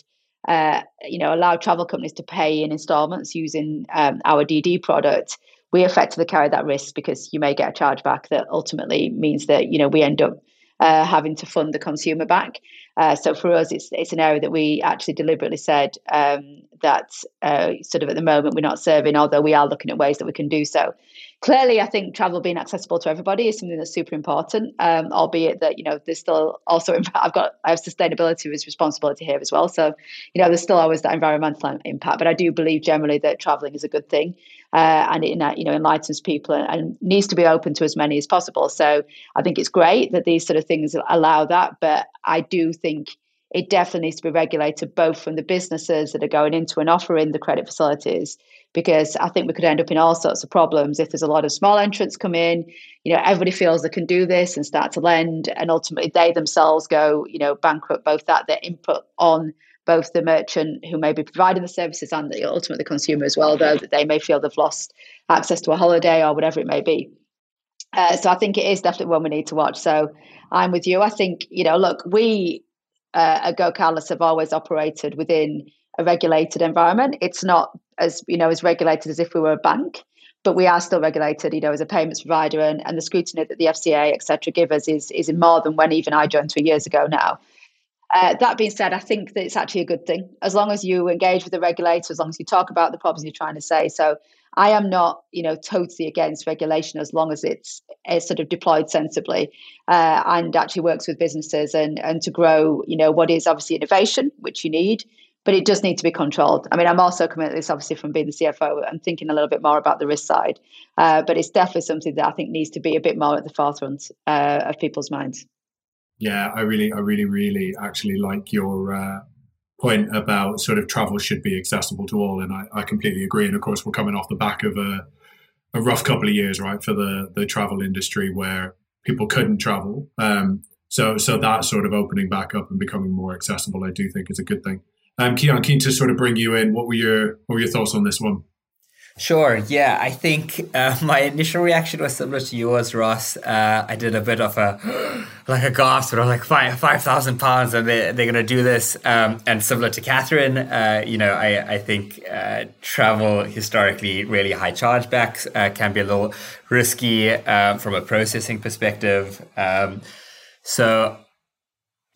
uh, you know allow travel companies to pay in installments using um, our DD product, we effectively carry that risk because you may get a charge back that ultimately means that you know we end up uh, having to fund the consumer back. Uh, so for us, it's it's an area that we actually deliberately said um, that uh, sort of at the moment we're not serving, although we are looking at ways that we can do so. Clearly, I think travel being accessible to everybody is something that's super important. Um, albeit that you know there's still also I've got I have sustainability as responsibility here as well. So you know there's still always that environmental impact, but I do believe generally that traveling is a good thing uh, and it you know enlightens people and, and, needs to be open to as many as possible. So I think it's great that these sort of things allow that, but I do think it definitely needs to be regulated both from the businesses that are going into and offering the credit facilities because I think we could end up in all sorts of problems if there's a lot of small entrants come in. You know, everybody feels they can do this and start to lend, and ultimately they themselves go, you know, bankrupt. Both that their input on both the merchant who may be providing the services and the ultimate the consumer as well, though that they may feel they've lost access to a holiday or whatever it may be. Uh, so I think it is definitely one we need to watch. So I'm with you. I think you know, look, we uh, at Go have always operated within a regulated environment. It's not as you know as regulated as if we were a bank, but we are still regulated, you know, as a payments provider, and, and the scrutiny that the FCA, etc., give us is is in more than when even I joined three years ago now. Uh, that being said, I think that it's actually a good thing as long as you engage with the regulator, as long as you talk about the problems you're trying to say. So I am not, you know, totally against regulation as long as it's, it's sort of deployed sensibly uh, and actually works with businesses and and to grow, you know, what is obviously innovation, which you need, but it does need to be controlled. I mean, I'm also coming at this obviously from being the CFO and thinking a little bit more about the risk side, uh, but it's definitely something that I think needs to be a bit more at the forefront uh, of people's minds. Yeah, I really, I really, really actually like your uh, point about sort of travel should be accessible to all, and I, I, completely agree. And of course, we're coming off the back of a, a rough couple of years, right, for the the travel industry where people couldn't travel. Um, so, so that sort of opening back up and becoming more accessible, I do think is a good thing. Um, Kiaan, keen to sort of bring you in. What were your what were your thoughts on this one? Sure. Yeah, I think uh, my initial reaction was similar to yours, Ross. Uh, I did a bit of a like a gasp, but like five five thousand pounds, and they they're gonna do this. Um, and similar to Catherine, uh, you know, I I think uh, travel historically really high chargebacks uh, can be a little risky uh, from a processing perspective. Um, so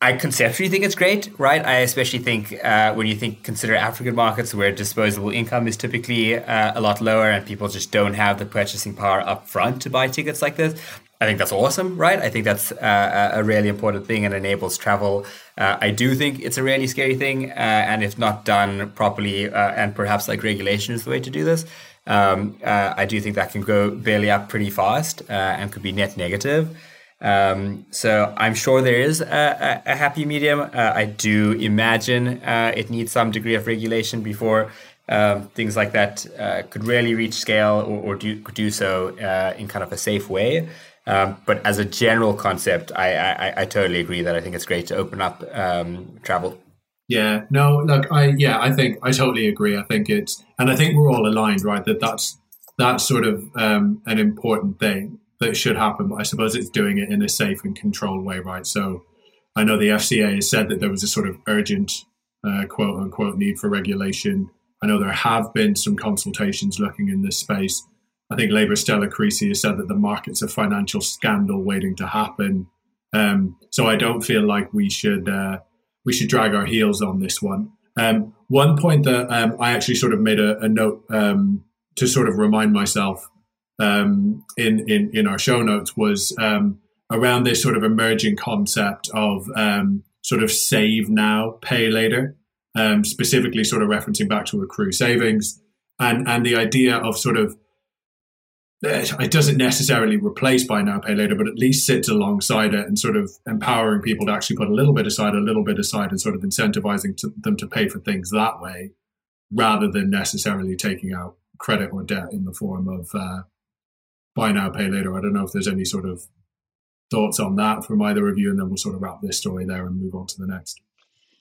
I conceptually think it's great, right? I especially think uh, when you think consider African markets where disposable income is typically uh, a lot lower and people just don't have the purchasing power up front to buy tickets like this. I think that's awesome, right? I think that's uh, a really important thing and enables travel. Uh, I do think it's a really scary thing, uh, and if not done properly, uh, and perhaps like regulation is the way to do this, um, I do think that can go belly up pretty fast and could be net negative. Um, so I'm sure there is a, a, a happy medium. Uh, I do imagine uh, it needs some degree of regulation before um, things like that uh, could really reach scale or, or do, do so uh, in kind of a safe way. Um, but as a general concept, I, I, I, totally agree that I think it's great to open up um, travel. Yeah, no, look, I yeah, I think I totally agree. I think it's, and I think we're all aligned, right? That that's that's sort of um, an important thing that should happen, but I suppose it's doing it in a safe and controlled way, right? So I know the FCA has said that there was a sort of urgent, uh, quote unquote, need for regulation. I know there have been some consultations looking in this space. I think Labour Stella Creasy has said that the market's a financial scandal waiting to happen. Um, so I don't feel like we should uh, we should drag our heels on this one. Um, one point that um, I actually sort of made a, a note um, to sort of remind myself um, in, in in our show notes was um, around this sort of emerging concept of um, sort of save now, pay later, um, specifically sort of referencing back to accrue savings and and the idea of sort of eh, it doesn't necessarily replace buy now pay later but at least sits alongside it and sort of empowering people to actually put a little bit aside a little bit aside and sort of incentivizing to, them to pay for things that way rather than necessarily taking out credit or debt in the form of uh, buy now, pay later. I don't know if there's any sort of thoughts on that from either of you, and then we'll sort of wrap this story there and move on to the next.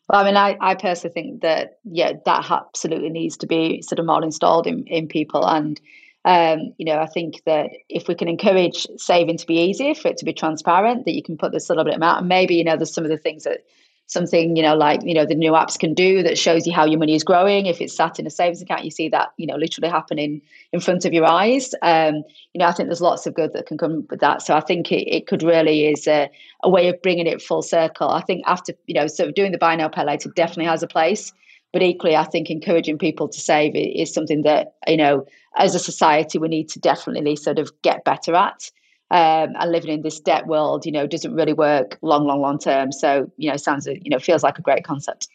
Well, I mean, I, I personally think that yeah, that absolutely needs to be sort of more installed in, in people, and um, you know, I think that if we can encourage saving to be easier, for it to be transparent, that you can put this little bit amount, and maybe you know, there's some of the things that something you know like you know the new apps can do that shows you how your money is growing. If it's sat in a savings account you see that you know literally happening in front of your eyes. Um, you know i think there's lots of good that can come with that. So i think it, it could really is a, a way of bringing it full circle. I think after you know sort of doing the buy now pay later definitely has a place. But equally i think encouraging people to save is something that you know as a society we need to definitely sort of get better at um, and living in this debt world, you know, doesn't really work long, long, long term. So, you know, sounds, you know, feels like a great concept.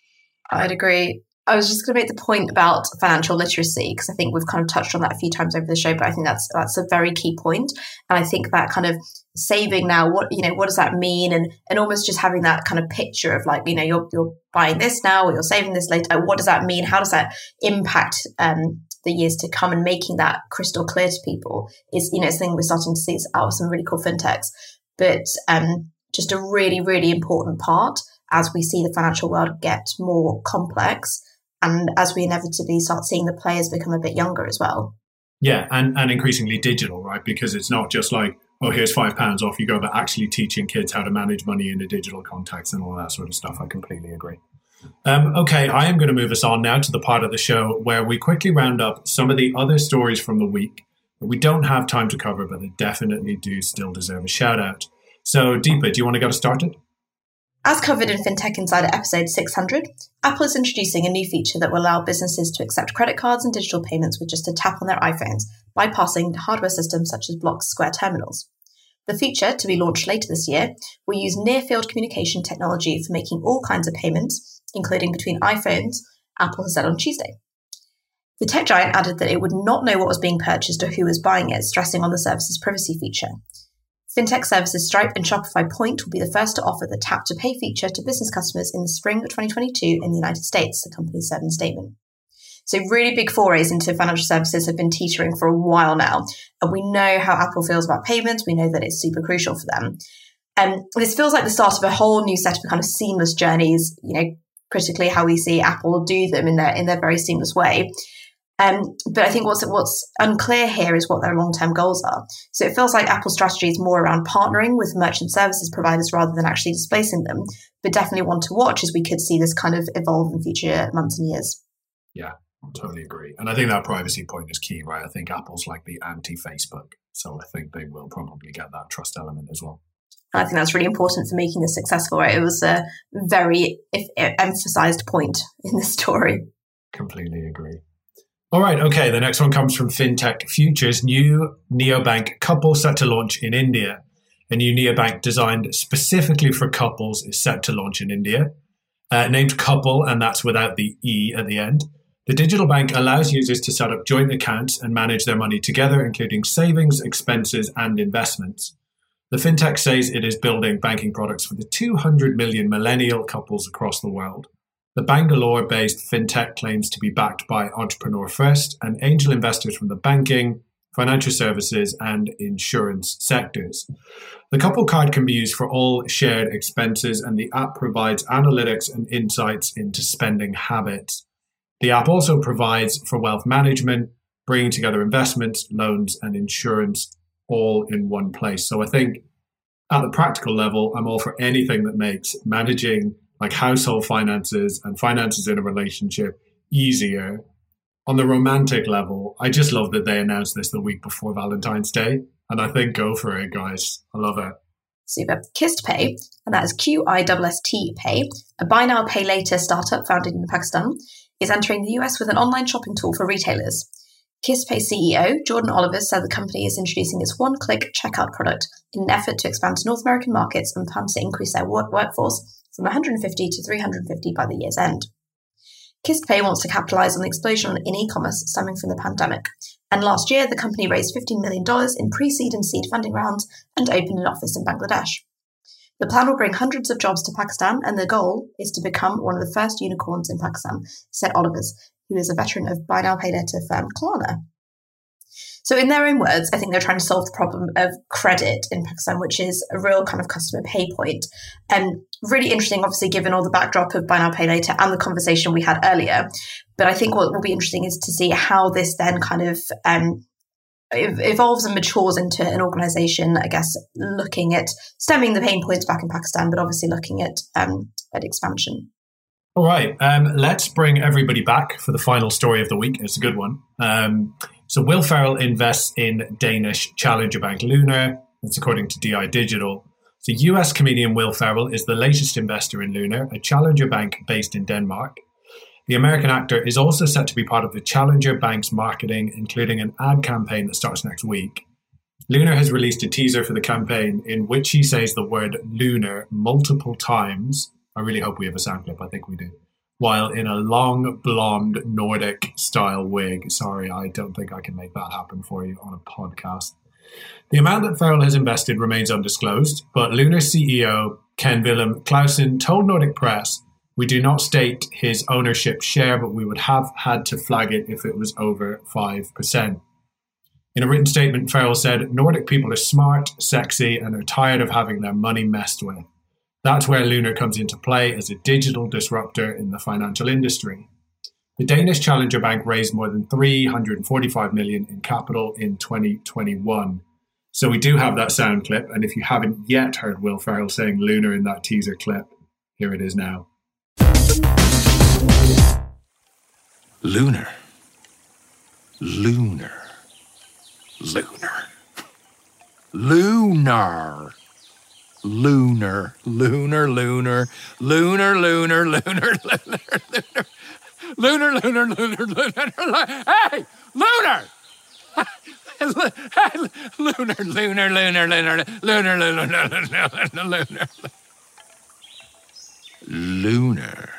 I'd agree. I was just going to make the point about financial literacy because I think we've kind of touched on that a few times over the show, but I think that's that's a very key point. And I think that kind of saving now, what you know, what does that mean? And and almost just having that kind of picture of like, you know, you're you're buying this now or you're saving this later. What does that mean? How does that impact um, the years to come and making that crystal clear to people is, you know, something we're starting to see out of some really cool fintechs. But um, just a really, really important part as we see the financial world get more complex and as we inevitably start seeing the players become a bit younger as well. Yeah, and, and increasingly digital, right? Because it's not just like, oh, here's five pounds off you go, but actually teaching kids how to manage money in a digital context and all that sort of stuff. I completely agree. Um, okay, I am going to move us on now to the part of the show where we quickly round up some of the other stories from the week that we don't have time to cover, but they definitely do still deserve a shout out. So, Deepa, do you want to get us started? As covered in FinTech Insider episode 600, Apple is introducing a new feature that will allow businesses to accept credit cards and digital payments with just a tap on their iPhones, bypassing hardware systems such as Block's Square terminals. The feature, to be launched later this year, will use near field communication technology for making all kinds of payments, including between iPhones, Apple has said on Tuesday. The tech giant added that it would not know what was being purchased or who was buying it, stressing on the service's privacy feature. FinTech services Stripe and Shopify Point will be the first to offer the tap to pay feature to business customers in the spring of 2022 in the United States, the company said in a statement. So, really big forays into financial services have been teetering for a while now. And we know how Apple feels about payments. We know that it's super crucial for them. And this feels like the start of a whole new set of kind of seamless journeys, you know, critically how we see Apple do them in their in their very seamless way. Um, but I think what's what's unclear here is what their long term goals are. So it feels like Apple's strategy is more around partnering with merchant services providers rather than actually displacing them. But definitely one to watch as we could see this kind of evolve in future months and years. Yeah, totally agree. And I think that privacy point is key, right? I think Apple's like the anti Facebook. So I think they will probably get that trust element as well. I think that's really important for making this successful, right? It was a very if, emphasized point in the story. Completely agree. All right, okay. The next one comes from FinTech Futures. New neobank Coupl set to launch in India. A new neobank designed specifically for couples is set to launch in India. Uh, named Coupl, and that's without the E at the end. The digital bank allows users to set up joint accounts and manage their money together, including savings, expenses, and investments. The fintech says it is building banking products for the 200 million millennial couples across the world. The Bangalore based fintech claims to be backed by Entrepreneur First and angel investors from the banking, financial services, and insurance sectors. The couple card can be used for all shared expenses, and the app provides analytics and insights into spending habits. The app also provides for wealth management, bringing together investments, loans, and insurance all in one place. So I think at the practical level, I'm all for anything that makes managing like household finances and finances in a relationship easier. On the romantic level, I just love that they announced this the week before Valentine's Day. And I think go for it, guys. I love it. Super. QisstPay, and that is Q I S S T Pay, a buy now, pay later startup founded in Pakistan, is entering the US with an online shopping tool for retailers. QisstPay CEO Jordan Oliver said the company is introducing its one click checkout product in an effort to expand to North American markets and plans to increase their work- workforce from 150 to 350 by the year's end. QisstPay wants to capitalize on the explosion in e commerce stemming from the pandemic. And last year, the company raised $15 million in pre seed and seed funding rounds and opened an office in Bangladesh. The plan will bring hundreds of jobs to Pakistan, and the goal is to become one of the first unicorns in Pakistan, said Olivers, who is a veteran of buy now pay later firm Klarna. So, in their own words, I think they're trying to solve the problem of credit in Pakistan, which is a real kind of customer pay point. And really interesting, obviously, given all the backdrop of buy now, pay later and the conversation we had earlier. But I think what will be interesting is to see how this then kind of um, evolves and matures into an organization, I guess, looking at stemming the pain points back in Pakistan, but obviously looking at um, at expansion. All right, um, let's bring everybody back for the final story of the week. It's a good one. Um, so Will Ferrell invests in Danish challenger bank Lunar. That's according to DI Digital. The US comedian Will Ferrell is the latest investor in Lunar, a challenger bank based in Denmark. The American actor is also set to be part of the Challenger Bank's marketing, including an ad campaign that starts next week. Lunar has released a teaser for the campaign in which he says the word lunar multiple times. I really hope we have a sound clip. I think we do while in a long blonde Nordic style wig. Sorry, I don't think I can make that happen for you on a podcast. The amount that Ferrell has invested remains undisclosed, but Lunar CEO Ken Villum Klausen told Nordic Press, We do not state his ownership share, but we would have had to flag it if it was over 5%. In a written statement, Ferrell said, Nordic people are smart, sexy, and are tired of having their money messed with. That's where Lunar comes into play as a digital disruptor in the financial industry. The Danish Challenger Bank raised more than 345 million in capital in 2021. So we do have that sound clip, and if you haven't yet heard Will Ferrell saying Lunar in that teaser clip, here it is now. Lunar. Lunar. Lunar. Lunar lunar, lunar, lunar, lunar, lunar, lunar, lunar, lunar, lunar, lunar, lunar, lunar, hey, lunar! lunar, lunar, lunar, lunar, lunar, lunar, lunar, lunar, lunar. Oh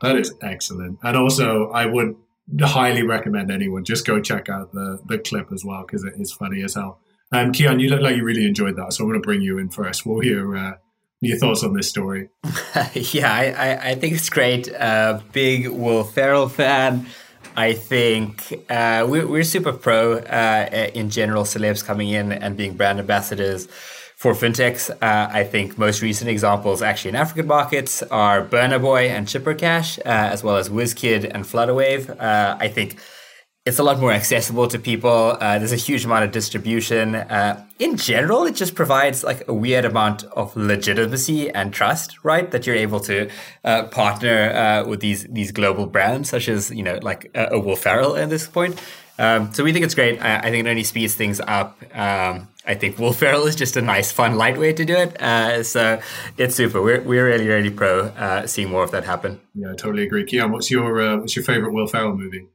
that is excellent. And also, I would highly recommend anyone just go check out the the clip as well because it is funny as hell. Um, Kiaan, you look like you really enjoyed that, so I'm going to bring you in first. We'll hear uh, your thoughts on this story. yeah, I, I, I, think it's great. Uh, big Will Ferrell fan. I think uh, we're, we're super pro uh, in general, celebs coming in and being brand ambassadors for fintechs, uh, I think most recent examples actually in African markets are Burna Boy and Chipper Cash, uh, as well as WizKid and Flutterwave. Uh, I think it's a lot more accessible to people. Uh, there's a huge amount of distribution. Uh, in general, it just provides like a weird amount of legitimacy and trust, right? That you're able to uh, partner with these these global brands, such as you know, like a Will Ferrell at this point. Um, so we think it's great. I, I, think it only speeds things up. Um, I think Will Ferrell is just a nice, fun, light way to do it. Uh, so it's super. We're, we're really, really pro uh, seeing more of that happen. Yeah, I totally agree. Kiaan, what's your uh, what's your favorite Will Ferrell movie?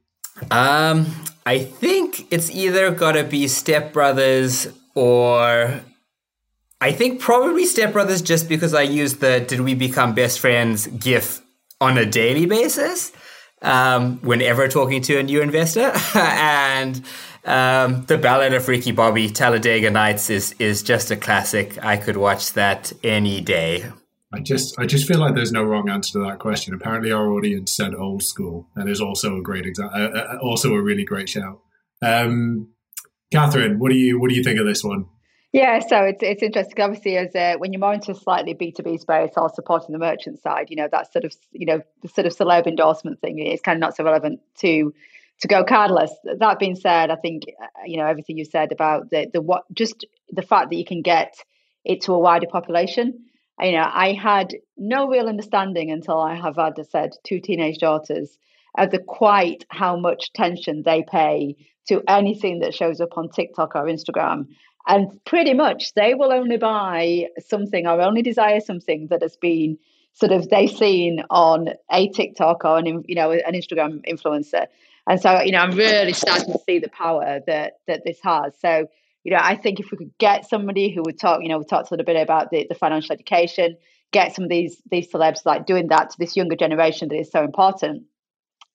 Um, I think it's either got to be Step Brothers or I think probably Step Brothers just because I use the "Did we become best friends?" GIF on a daily basis um, whenever talking to a new investor. and um, the Ballad of Ricky Bobby, Talladega Nights, is is just a classic. I could watch that any day. I just I just feel like there's no wrong answer to that question. Apparently, our audience said old school, and is also a great example, uh, uh, also a really great shout. Um, Catherine, what do you what do you think of this one? Yeah, so it's it's interesting. Obviously, as uh, when you're more into a slightly B two B space or supporting the merchant side, you know that sort of you know the sort of celeb endorsement thing is kind of not so relevant to to GoCardless. That being said, I think uh, you know everything you said about the the what just the fact that you can get it to a wider population. You know, I had no real understanding until I have had, as said, two teenage daughters of the quite how much attention they pay to anything that shows up on TikTok or Instagram and pretty much they will only buy something or only desire something that has been sort of they've seen on a TikTok or an you know an Instagram influencer. And so you know I'm really starting to see the power that that this has. So you know I think if we could get somebody who would talk, you know, we talked a little bit about the, the financial education, get some of these these celebs like doing that to this younger generation that is so important,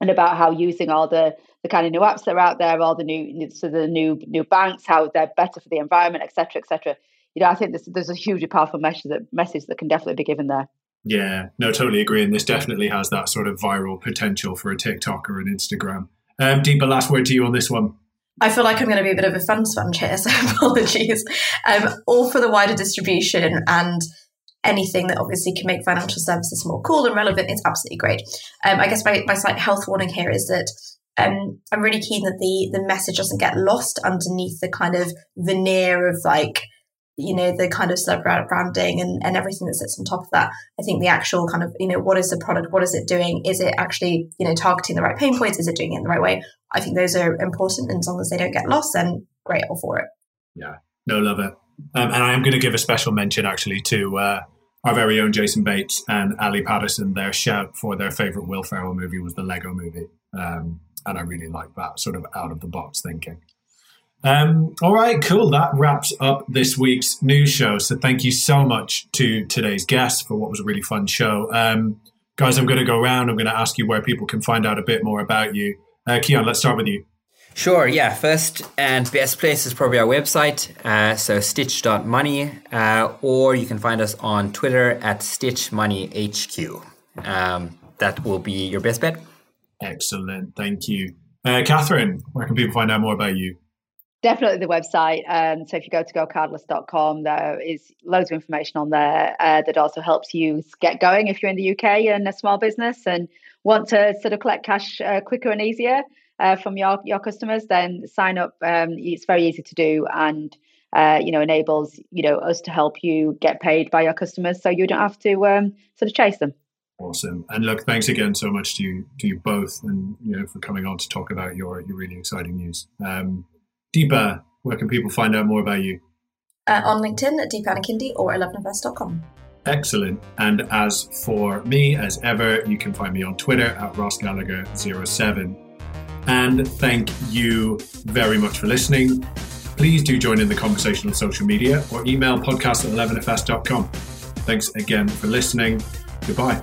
and about how using all the the kind of new apps that are out there, all the new so the new new banks, how they're better for the environment, etc., etc. You know, I think there's there's a hugely powerful message that message that can definitely be given there. Yeah, no, totally agree. And this definitely has that sort of viral potential for a TikTok or an Instagram. Um, Deepa, last word to you on this one. I feel like I'm going to be a bit of a fun sponge here, so apologies. Um, all for the wider distribution and anything that obviously can make financial services more cool and relevant is absolutely great. Um, I guess my, my slight health warning here is that um, I'm really keen that the the message doesn't get lost underneath the kind of veneer of like you know the kind of celeb branding and, and everything that sits on top of that. I think the actual kind of you know what is the product? What is it doing? Is it actually you know targeting the right pain points? Is it doing it in the right way? I think those are important and as long as they don't get lost then great all for it. Yeah. No love it. Um, and i am going to give a special mention actually to uh, our very own jason bates and ali paterson. Their shout for their favorite will ferrell movie was the lego movie. Um, and I really like that sort of out of the box thinking. Um, all right, cool. That wraps up this week's news show. So thank you so much to today's guests for what was a really fun show. Um, guys, I'm going to go around. I'm going to ask you where people can find out a bit more about you. Uh, Kiaan, let's start with you. Sure, yeah. First and best place is probably our website, uh, so stitch.money, uh, or you can find us on Twitter at stitchmoneyhq. Um, that will be your best bet. Excellent. Thank you. Uh, Catherine, where can people find out more about you? Definitely the website. Um, so if you go to gocardless.com, there is loads of information on there uh, that also helps you get going if you're in the UK and a small business and want to sort of collect cash uh, quicker and easier uh, from your, your customers, then sign up. Um, it's very easy to do and uh, you know enables you know us to help you get paid by your customers, so you don't have to um, sort of chase them. Awesome. And look, thanks again so much to you, to you both and, you know, for coming on to talk about your, your really exciting news. Um, Deepa, where can people find out more about you? Uh, on LinkedIn at Deepa Anikhindi or 11fs.com. Excellent. And as for me, as ever, you can find me on Twitter at Ross Gallagher07. And thank you very much for listening. Please do join in the conversation on social media or email podcast at 11fs.com. Thanks again for listening. Goodbye.